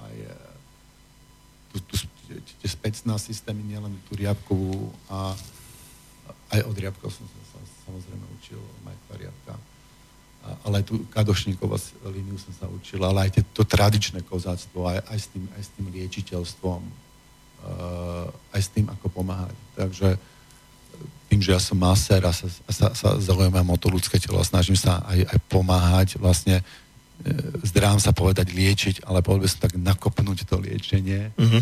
aj tu, tu, tie specná systémy, nielen tú riabkovú a aj od riabkov som sa samozrejme učil, Majka riabka. Ale aj tú kadošníkovú líniu som sa učil, ale aj to tradičné kozáctvo, aj, aj, s tým, aj s tým liečiteľstvom, uh, aj s tým, ako pomáhať. Takže uh, tým, že ja som maser a sa, sa, sa zaujímam o to ľudské telo a snažím sa aj, aj pomáhať, vlastne e, zdrám sa povedať liečiť, ale povedal by som tak nakopnúť to liečenie, uh-huh.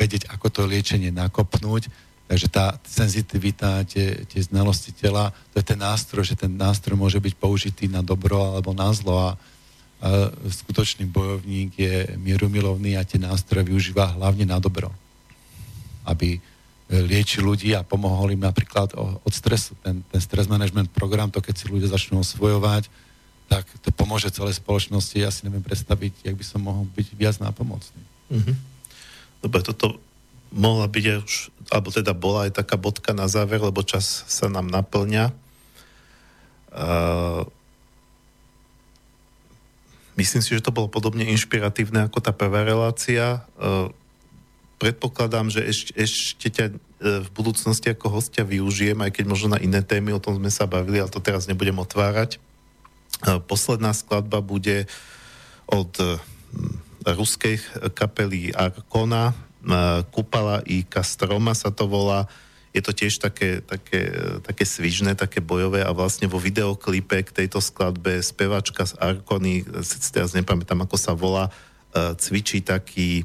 vedieť, ako to liečenie nakopnúť, takže tá senzitivita, tie, tie znalosti tela, to je ten nástroj, že ten nástroj môže byť použitý na dobro alebo na zlo a, a skutočný bojovník je mierumilovný a tie nástroje využíva hlavne na dobro. Aby lieči ľudí a pomohol im napríklad od stresu. Ten, ten stres management program, to keď si ľudia začnú osvojovať, tak to pomôže celej spoločnosti. Ja si neviem predstaviť, jak by som mohol byť viac nápomocný. Mm-hmm. Dobre, toto mohla byť už, alebo teda bola aj taká bodka na záver, lebo čas sa nám naplňa. Uh, myslím si, že to bolo podobne inšpiratívne ako tá prvá relácia. Uh, predpokladám, že ešte, ešte ťa e, v budúcnosti ako hostia využijem, aj keď možno na iné témy, o tom sme sa bavili, ale to teraz nebudem otvárať. E, posledná skladba bude od e, ruskej kapely Arkona, Kupala i Kastroma sa to volá. Je to tiež také, také, také svižné, také bojové a vlastne vo videoklipe k tejto skladbe spevačka z Arkony, teraz nepamätám, ako sa volá, cvičí taký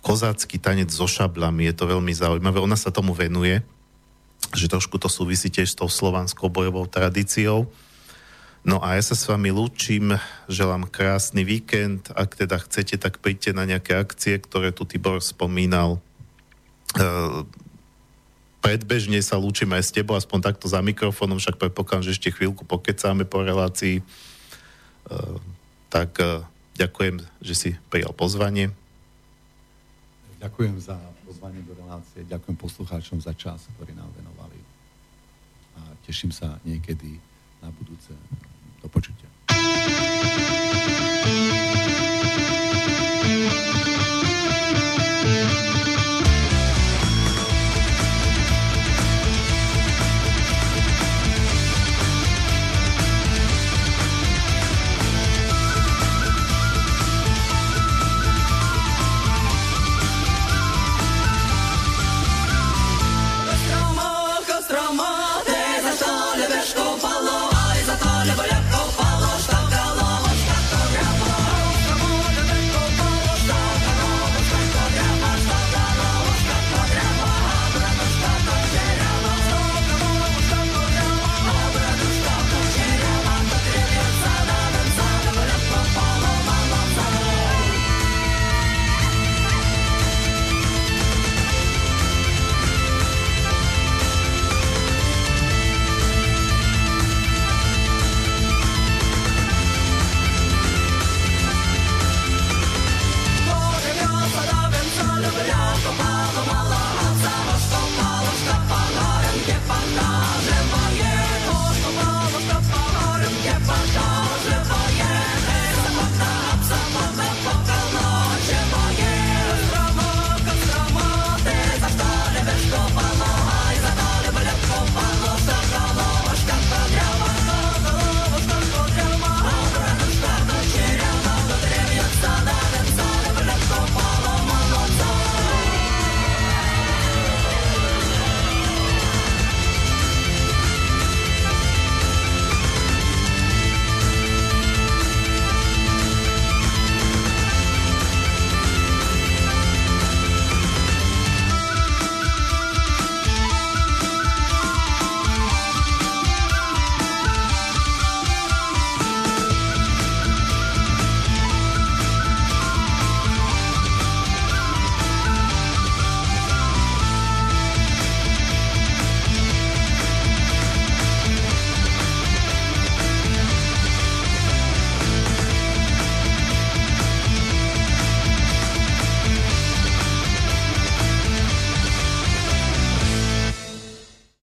kozácky tanec so šablami, je to veľmi zaujímavé. Ona sa tomu venuje, že trošku to súvisí tiež s tou slovanskou bojovou tradíciou. No a ja sa s vami lúčim, želám krásny víkend. Ak teda chcete, tak príďte na nejaké akcie, ktoré tu Tibor spomínal. E, predbežne sa lúčim aj s tebou, aspoň takto za mikrofónom, však predpokladám, že ešte chvíľku pokecáme po relácii. E, tak e, ďakujem, že si prijal pozvanie. Ďakujem za pozvanie do relácie, ďakujem poslucháčom za čas, ktorý nám venovali. A teším sa niekedy na budúce. Do počutia. thank you